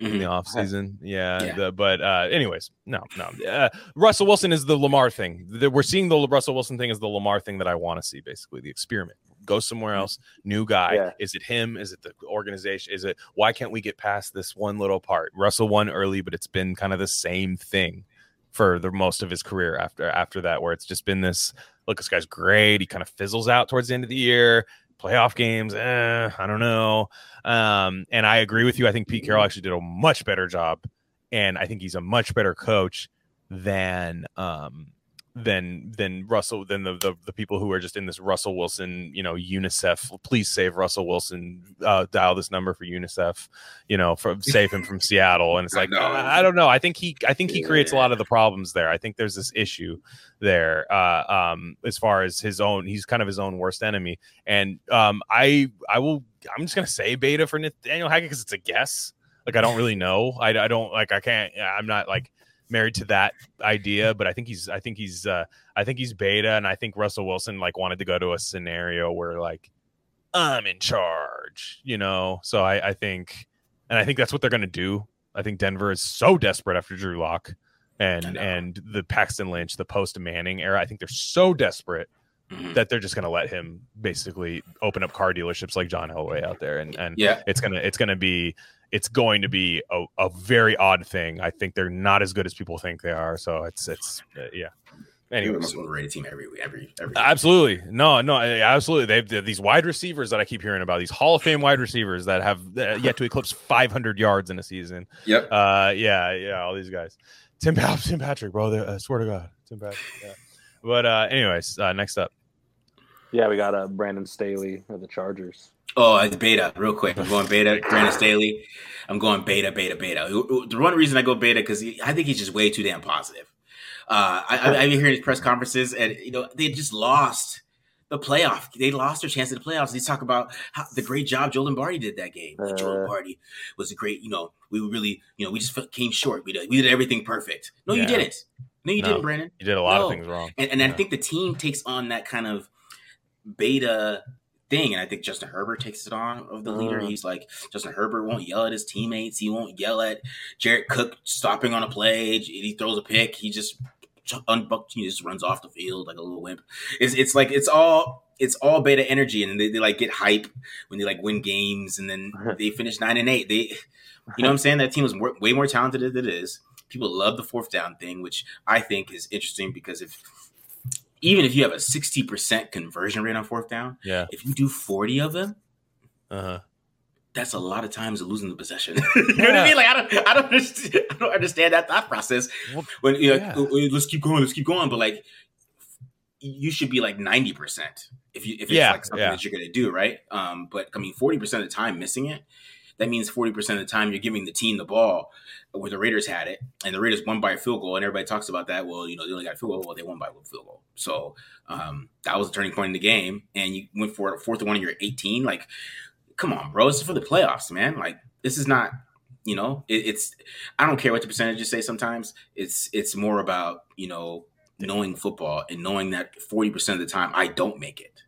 in the Mhm. off season. Yeah, Yeah. the- but uh, anyways, no, no. Uh, Russell Wilson is the Lamar thing. The, we're seeing the Russell Wilson thing as the Lamar thing that I want to see. Basically, the experiment. Go somewhere else. New guy. Yeah. Is it him? Is it the organization? Is it why can't we get past this one little part? Russell won early, but it's been kind of the same thing for the most of his career after after that, where it's just been this look, this guy's great. He kind of fizzles out towards the end of the year. Playoff games, eh, I don't know. Um, and I agree with you. I think Pete Carroll actually did a much better job, and I think he's a much better coach than um than than Russell than the, the the people who are just in this Russell Wilson, you know, UNICEF. Please save Russell Wilson. Uh, dial this number for UNICEF. You know, from save him from Seattle. And it's like. I, I don't know. I think he I think he creates a lot of the problems there. I think there's this issue there uh, um, as far as his own. He's kind of his own worst enemy. And um, I I will. I'm just gonna say beta for Nathaniel Hackett because it's a guess. Like I don't really know. I, I don't like. I can't. I'm not like married to that idea, but I think he's I think he's uh I think he's beta and I think Russell Wilson like wanted to go to a scenario where like I'm in charge, you know. So I I think and I think that's what they're gonna do. I think Denver is so desperate after Drew Lock and and the Paxton Lynch, the post Manning era. I think they're so desperate Mhm. that they're just gonna let him basically open up car dealerships like John Elway out there and and Yeah. it's gonna it's gonna be it's going to be a, a very odd thing. I think they're not as good as people think they are. So it's it's uh, yeah. They're the Anyways, most overrated team every every every. absolutely no no absolutely they've they're these wide receivers that I keep hearing about these Hall of Fame wide receivers that have uh, yet to eclipse 500 yards in a season. Yep. Uh, yeah, yeah, all these guys. Tim Pat- Tim Patrick, bro. I swear to God, Tim Patrick. Yeah. But uh, anyways, uh, next up. Yeah, we got uh, Brandon Staley of the Chargers. Oh, it's beta, real quick. I'm going beta. Brandon Staley. I'm going beta, beta, beta. The one reason I go beta because I think he's just way too damn positive. Uh, I, I, I've been hearing his press conferences, and you know they just lost the playoff. They lost their chance at the playoffs. They talk about how, the great job Joe Lombardi did that game. Like, Joe Uh. Lombardi was a great. You know, we really, you know, we just came short. We did, we did everything perfect. No, you didn't. No, you No. didn't, Brandon. You did a lot No. of things wrong. And, and I think the team takes on that kind of beta thing. And I think Justin Herbert takes it on of the leader. Mm. He's like, Justin Herbert won't yell at his teammates. He won't yell at Jared Cook stopping on a play. He throws a pick. He just unbucked, he just runs off the field like a little wimp. It's, it's like, it's all, it's all beta energy. And they, they like get hype when they like win games and then they finish nine and eight. They, you know what I'm saying? That team was more, way more talented than it is. People love the fourth down thing, which I think is interesting because if even if you have a 60% conversion rate on fourth down, Yeah. if you do 40 of them, Uh huh. that's a lot of times of losing the possession. you know what I mean? Like I don't, I don't, understand, I don't understand that thought process. When you yeah. "Oh, let's keep going, let's keep going, but like you should be like 90 percent if you if it's Yeah, like something yeah. that you're gonna do, right? Um, but I mean, 40 percent of the time missing it, that means 40 percent of the time you're giving the team the ball where the Raiders had it, and the Raiders won by a field goal, and everybody talks about that. Well, you know, they only got a field goal. Well, they won by a field goal, so um, that was a turning point in the game. And you went for a fourth and one, and you're 18. Like, come on, bro, this is for the playoffs, man. Like, this is not. You know, it, it's. I don't care what the percentages say. Sometimes it's it's more about you know knowing football and knowing that 40 percent of the time I don't make it.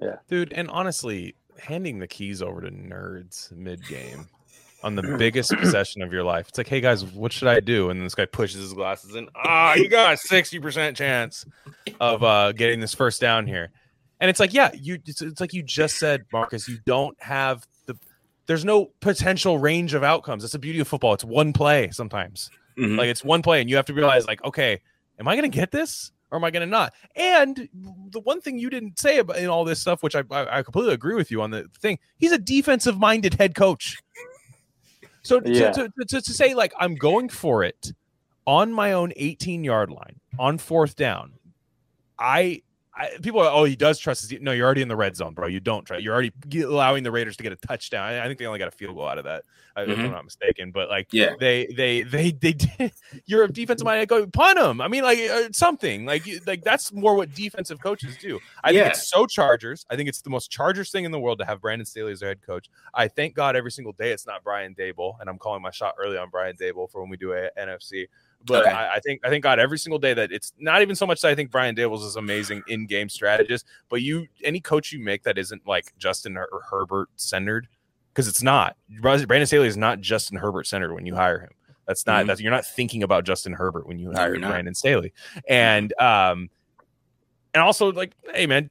Yeah. Dude, and honestly, handing the keys over to nerds mid game on the biggest possession of your life. It's like, hey guys, what should I do? And this guy pushes his glasses in. Ah, you got a 60% chance of uh getting this first down here. And it's like, yeah, you it's, it's like you just said, Marcus, you don't have the there's no potential range of outcomes. That's the beauty of football. It's one play sometimes. Mhm. Like it's one play, and you have to realize, like, okay, am I going to get this or am I going to not? And the one thing you didn't say about in all this stuff, which I, I I completely agree with you on the thing, he's a defensive minded head coach. So Yeah. to, to, to, to say like I'm going for it on my own 18 yard line on fourth down, I. I, people are, oh, he does trust his. No, you're already in the red zone, bro. You don't trust. You're already allowing the Raiders to get a touchdown. I, I think they only got a field goal out of that, uh, if I'm not mistaken. But like, Yeah. they they they they did you're a defensive minded go punt him i mean like uh, something like like that's more what defensive coaches do i Yeah. think it's so chargers i think it's the most chargers thing in the world to have brandon staley as their head coach i thank god every single day it's not brian daboll and i'm calling my shot early on brian daboll for when we do a nfc but Okay. I, I think I think God every single day that it's not even so much that I think Brian Daboll's is an amazing in-game strategist, but you any coach you make that isn't like Justin or Herbert centered, because it's not. Brandon Staley is not Justin Herbert centered when you hire him. That's not Mhm. that's you're not thinking about Justin Herbert when you No, hire. Brandon Staley. And um and also like, hey man,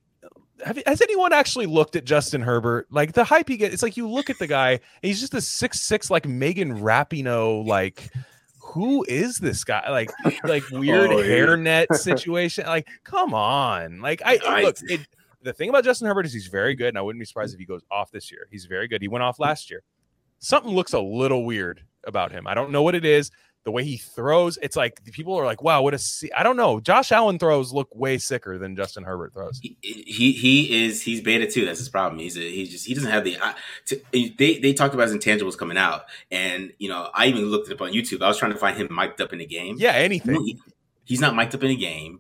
have, has anyone actually looked at Justin Herbert? Like the hype he gets, it's like you look at the guy, and he's just a six six like Megan Rapinoe. Like, who is this guy? Like, like weird Oh, yeah. hairnet situation. Like, come on. Like, I, I- look. It, the thing about Justin Herbert is he's very good, and I wouldn't be surprised if he goes off this year. He's very good. He went off last year. Something looks a little weird about him. I don't know what it is. The way he throws, it's like people are like, "Wow, what a!" See-. I don't know. Josh Allen throws look way sicker than Justin Herbert throws. he, he he is he's beta too. That's his problem. He's a, he just he doesn't have the. I, to, they they talked about his intangibles coming out, and you know I even looked it up on YouTube. I was trying to find him mic'd up in a game. Yeah, anything. He- he's not mic'd up in a game.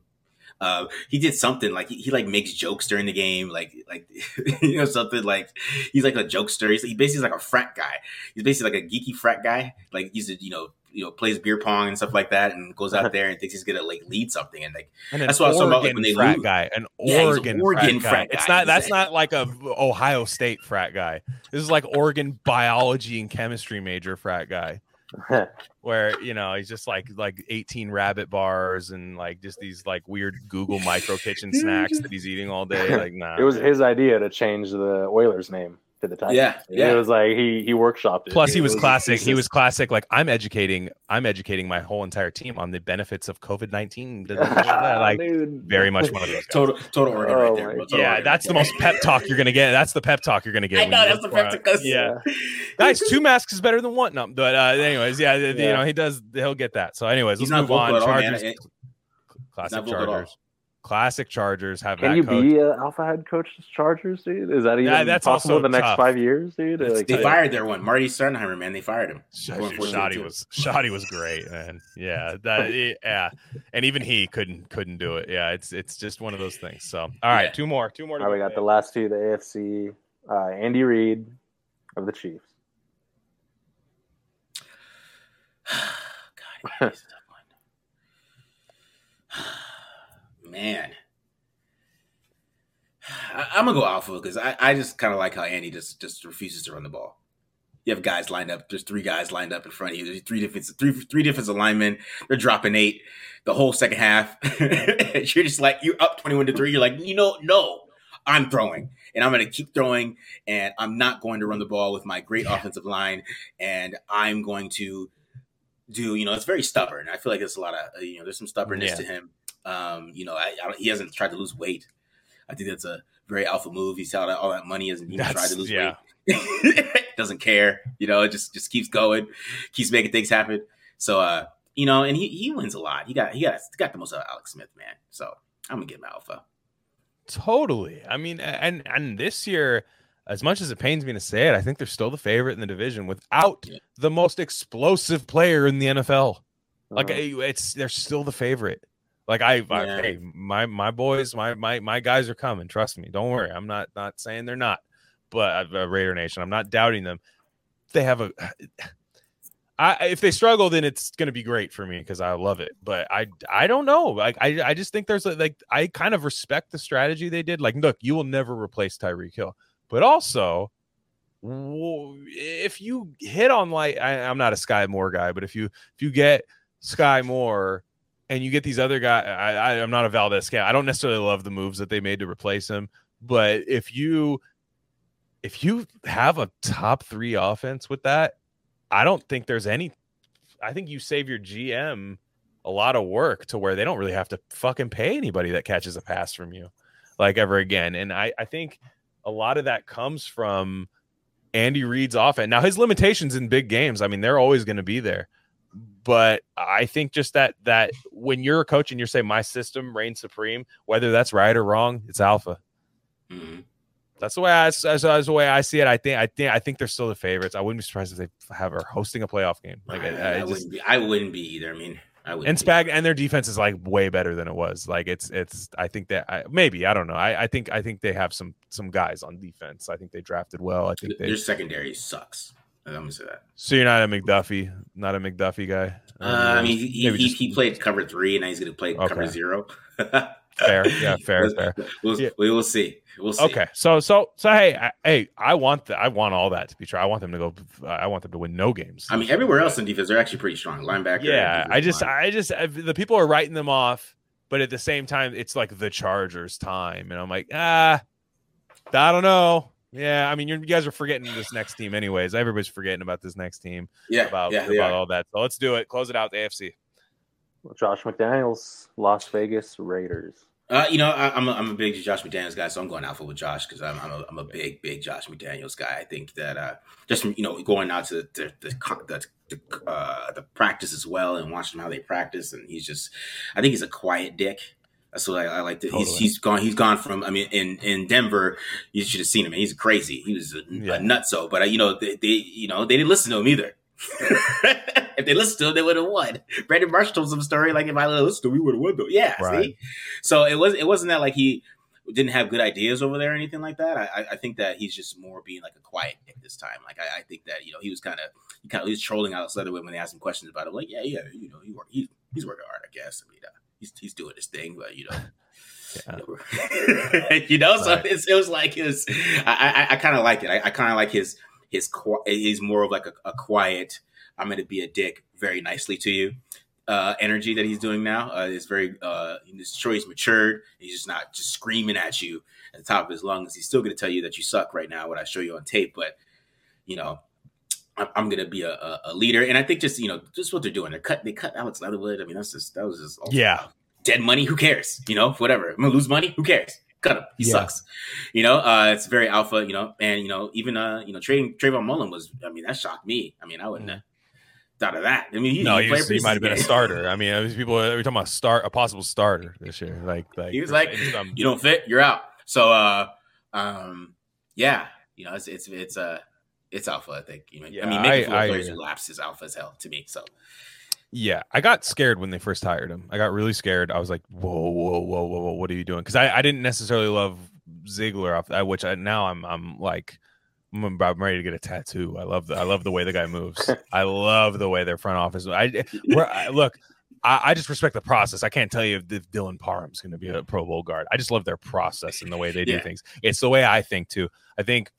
Uh, he did something like he, he like makes jokes during the game, like like you know something like he's like a jokester. He's he basically like a frat guy. He's basically like a geeky frat guy. Like he's a, you know you know plays beer pong and stuff like that, and goes out uh-huh. there and thinks he's gonna like lead something. And like And an That's what I was talking about, like, when they frat lose. guy, an Yeah, an Oregon, Oregon frat, frat guy. It's not. That's not like a Ohio State frat guy. This is like Oregon biology and chemistry major frat guy, where you know he's just like like 18 rabbit bars and like just these like weird Google micro kitchen snacks that he's eating all day. Like, nah. it was his idea to change the Oilers name to the Titans. Yeah, yeah. It was like he he workshopped it. Plus, he It was his classic. He was classic. Like I'm educating, I'm educating my whole entire team on the benefits of COVID nineteen. like Dude. very much one of those. Guys. total total Oregon Oh right there. Total Yeah, Oregon that's the most pep talk you're gonna get. That's the pep talk you're gonna get. I know that's the look for pep talk. Yeah, Yeah. guys, two masks is better than one. No, but uh, anyways, yeah, th- you know he does. He'll get that. So, anyways, He's let's not move on. vocal at all, man. Chargers, It- classic not vocal at all. Chargers, classic Chargers have Can that you coach. be an alpha head coach to Chargers, dude? Is that even Yeah, that's possible also the next tough. five years, dude? Like, They fired their one, Marty Schottenheimer, man. They fired him. Sh- Going for it, Schotty was Schotty was great, man. Yeah, that yeah, and even he couldn't couldn't do it. Yeah, it's it's just one of those things. So, all right, Yeah. two more, two more. to All right, we go, got the last two, the AFC. Uh, Andy Reid of the Chiefs. God, he's a tough one. Man. I, I'm gonna go alpha because I, I just kind of like how Andy just just refuses to run the ball. You have guys lined up. There's three guys lined up in front of you. There's three defensive three three defensive linemen. They're dropping eight the whole second half. you're just like you're up twenty one to three. You're like you know no, I'm throwing and I'm going to keep throwing and I'm not going to run the ball with my great offensive line and I'm going to do you know it's very stubborn. I feel like there's a lot of uh, you know there's some stubbornness Yeah. to him. Um, you know I, I he hasn't tried to lose weight. I think that's a very alpha move. He's out all that money, hasn't even tried to lose yeah. weight. Doesn't care, you know. It just just keeps going, keeps making things happen. So uh, you know, and he, he wins a lot. He got he got got the most out of Alex Smith, man. So I'm gonna give him alpha. Totally. I mean, and and this year, as much as it pains me to say it, I think they're still the favorite in the division without Yeah. the most explosive player in the NFL. Like Uh, eh, it's they're still the favorite. Like I, I hey, my my boys, my my my guys are coming. Trust me. Don't worry. I'm not not saying they're not. But uh, Raider Nation, I'm not doubting them. They have a. I if they struggle, then it's going to be great for me because I love it. But I I don't know. Like I I just think there's a, like I kind of respect the strategy they did. Like, look, you will never replace Tyreek Hill, but also if you hit on like I, I'm not a Sky Moore guy, but if you if you get Sky Moore and you get these other guys, I, I I'm not a Valdez guy. I don't necessarily love the moves that they made to replace him, but if you if you have a top three offense with that, I don't think there's any. I think you save your GM a lot of work to where they don't really have to fucking pay anybody that catches a pass from you like ever again. And I, I think a lot of that comes from Andy Reid's offense. Now his limitations in big games, I mean, they're always going to be there. But I think just that that when you're a coach and you're saying my system reigns supreme, whether that's right or wrong, it's alpha. Mhm. That's the way I that's, that's the way I see it. I think I think I think they're still the favorites. I wouldn't be surprised if they have are hosting a playoff game. Like I, I, I I just wouldn't be. I wouldn't be either. I mean, I would. and Spag and their defense is like way better than it was. Like it's it's. I think that I, maybe I don't know. I, I think I think they have some some guys on defense. I think they drafted well. I think they. Their secondary sucks. I'm gonna say that. So you're not a McDuffie, not a McDuffie guy. Uh, I mean, he, he, just- he played cover three, and now he's gonna play cover zero. fair, yeah, fair, fair. We'll, Yeah. we will see. We'll see. Okay, so so so hey, I, hey, I want the, I want all that to be true. I want them to go. I want them to win no games. I mean, everywhere else in defense, they're actually pretty strong. Linebacker. Yeah, I just. I just, I- the people are writing them off, but at the same time, it's like the Chargers' time, and I'm like, ah, I don't know. Yeah, I mean, you're, you guys are forgetting this next team, anyways. Everybody's forgetting about this next team. Yeah, about, yeah, about all that. So let's do it. Close it out. The AFC. Josh McDaniels, Las Vegas Raiders. Uh, you know, I, I'm a, I'm a big Josh McDaniels guy, so I'm going alpha with Josh because I'm I'm a, I'm a big big Josh McDaniels guy. I think that uh, just from you know going out to the the co- the, the, uh, the practice as well and watching how they practice, and he's just, I think he's a quiet dick. That's what I, I like to. He's he's gone. He's gone from. I mean, in in Denver, you should have seen him. He's crazy. He was a, Yeah. a nutso. But uh, you know, they, they you know they didn't listen to him either. if they listened to him, they would have won. Brandon Marshall told some story like if I listened to him, we would have won though. Yeah, Right. see. So it was it wasn't that like he didn't have good ideas over there or anything like that. I, I- I think that he's just more being like a quiet dick this time. Like I, I think that you know he was kind of he kind of he was trolling Alex Leatherwood when they asked him questions about him. Like yeah yeah you know he work, he, he's working hard I guess. I mean uh, he's he's doing his thing, but you know. you know, so Right. it was like his. I I, I kind of like it. I, I kind of like his his. He's more of like a, a quiet. I'm going to be a dick very nicely to you. Uh, energy that he's doing now uh, is very. Uh, sure he's matured. He's just not just screaming at you at the top of his lungs. He's still going to tell you that you suck right now when I show you on tape, but you know. I'm, I'm gonna be a, a, a leader, and I think just you know just what they're doing. They cut they cut Alex Leatherwood. I mean that's just that was just Yeah. dead money. Who cares? You know, whatever. I'm gonna lose money. Who cares? Cut him. He Yeah. sucks. You know, uh, it's very alpha. You know, and you know, even uh, you know, trading Trayvon Mullen was. I mean, that shocked me. I mean, I wouldn't have thought of that. I mean, he, no, he, he, was- he might have been a starter. I mean, people we're talking about start a possible starter this year. Like, like He was like, you don't fit, you're out. So, uh, um, yeah, you know, it's it's it's uh, it's alpha. I think. You know, Yeah, I mean, making I- I players agree. who is alpha as hell to me. So, Yeah, I got scared when they first hired him. I got really scared. I was like, "Whoa, whoa, whoa, whoa, whoa! What are you doing?" Because I, I didn't necessarily love Ziegler, off, which I, now I'm I'm like I'm, ready to get a tattoo. I love the I love the way the guy moves. I love the way their front office. I, we're, I look. I, I just respect the process. I can't tell you if, if Dylan Parham's going to be a Pro Bowl guard. I just love their process and the way they do Yeah. things. It's the way I think too. I think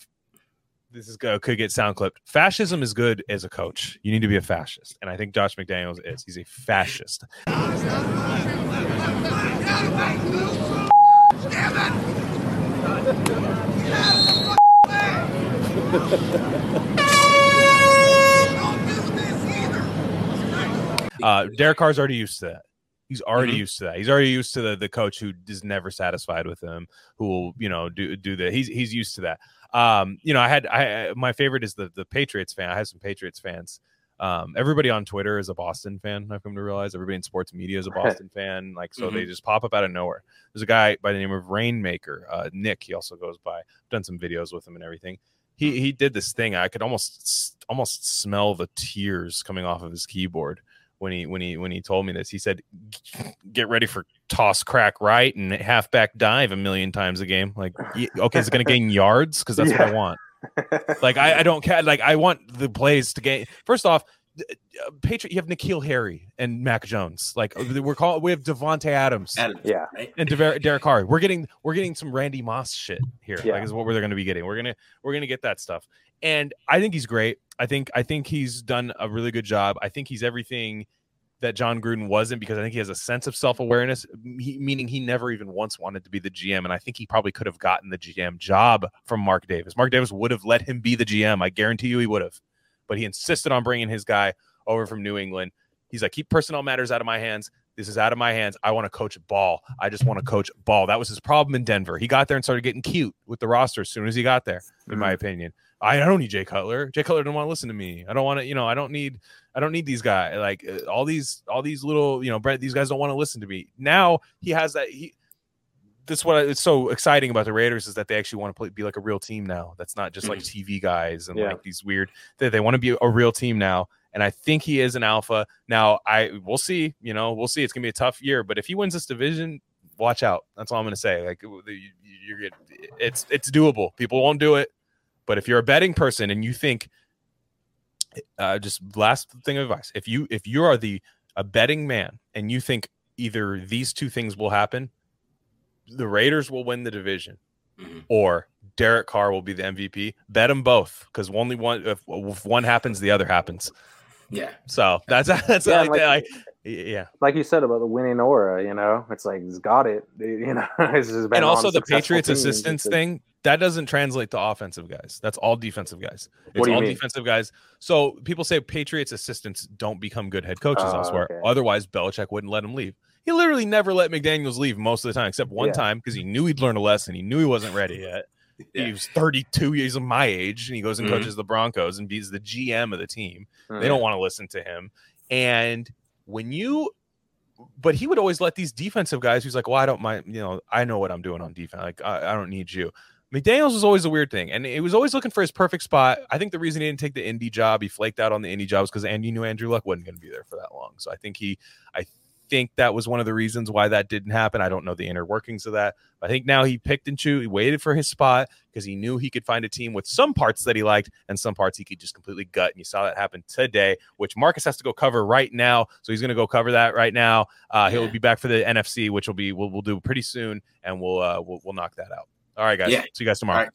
this is go could get sound clipped. Fascism is good as a coach. You need to be a fascist, and I think Josh McDaniels is. He's a fascist. Uh, Derek Carr's already used to that. He's already Mhm. used to that. He's already used to the the coach who is never satisfied with him, who will you know do do the. He's he's used to that. Um, you know, I had I my favorite is the the Patriots fan. I have some Patriots fans. Um, everybody on Twitter is a Boston fan. I've come to realize everybody in sports media is a Boston fan. Like, so they just pop up out of nowhere. There's a guy by the name of Rainmaker, uh, Nick. He also goes by. I've done some videos with him and everything. He he did this thing. I could almost almost smell the tears coming off of his keyboard when he when he when he told me this. He said, "Get ready for toss, crack, right, and halfback dive a million times a game." Like, okay, is it going to gain yards? Because that's what I want. Like, I, I don't care. Like, I want the plays to gain. First off, uh, Patriot, you have N'Keal Harry and Mac Jones. Like, uh, we're called. We have Davante Adams Adams, Yeah. and Dever- Derek Carr. We're getting we're getting some Randy Moss shit here. Yeah. Like is what we're going to be getting. We're gonna we're gonna get that stuff. And I think he's great. I think I think he's done a really good job. I think he's everything that Jon Gruden wasn't because I think he has a sense of self awareness, meaning he never even once wanted to be the GM. And I think he probably could have gotten the GM job from Mark Davis. Mark Davis would have let him be the GM. I guarantee you he would have. But he insisted on bringing his guy over from New England. He's like, keep personnel matters out of my hands. This is out of my hands. I want to coach ball. I just want to coach ball. That was his problem in Denver. He got there and started getting cute with the roster as soon as he got there, in my opinion. I don't need Jay Cutler. Jay Cutler didn't want to listen to me. I don't want to, you know, I don't need, I don't need these guys. Like uh, all these, all these little, you know, Brett, these guys don't want to listen to me. Now he has that. He, that's what it's so exciting about the Raiders is that they actually want to play, be like a real team now. That's not just like TV guys and Yeah. like these weird. They, they want to be a real team now, and I think he is an alpha. Now I we'll see. You know, we'll see. It's gonna be a tough year, but if he wins this division, watch out. That's all I'm gonna say. Like you- you're get it's it's doable. People won't do it, but if you're a betting person and you think, uh, just last thing of advice: if you if you are the a betting man and you think either these two things will happen, the Raiders will win the division, Mhm. or Derek Carr will be the MVP. Bet them both because only one if, if one happens, the other happens. Yeah. So that's that's Yeah, like, like- I- yeah. Like you said about the winning aura, you know, it's like he's got it. You know, it's just been And also the Patriots teams. assistants thing that doesn't translate to offensive guys. That's all defensive guys. It's What do you all mean? defensive guys. So people say Patriots assistants don't become good head coaches Oh, elsewhere. okay. Otherwise, Belichick wouldn't let him leave. He literally never let McDaniels leave most of the time, except one Yeah. time because he knew he'd learn a lesson. He knew he wasn't ready yet. Yeah. He was 32 years of my age, and he goes and Mhm. coaches the Broncos and he's the GM of the team. Mm. They don't want to listen to him. And when you, but he would always let these defensive guys who's like, well, I don't mind, you know, I know what I'm doing on defense. Like, I, I don't need you. McDaniels was always a weird thing, and he was always looking for his perfect spot. I think the reason he didn't take the Indy job, he flaked out on the Indy jobs because Andy knew Andrew Luck wasn't going to be there for that long. So I think he, I think that was one of the reasons why that didn't happen. I don't know the inner workings of that. I think now he picked and chose, he waited for his spot because he knew he could find a team with some parts that he liked and some parts he could just completely gut. And you saw that happen today, which Marcus has to go cover right now. So he's going to go cover that right now. Uh, He'll be back for the NFC, which will be we'll, we'll do pretty soon, and we'll uh, we'll, we'll knock that out. All right, guys. Yeah. See you guys tomorrow.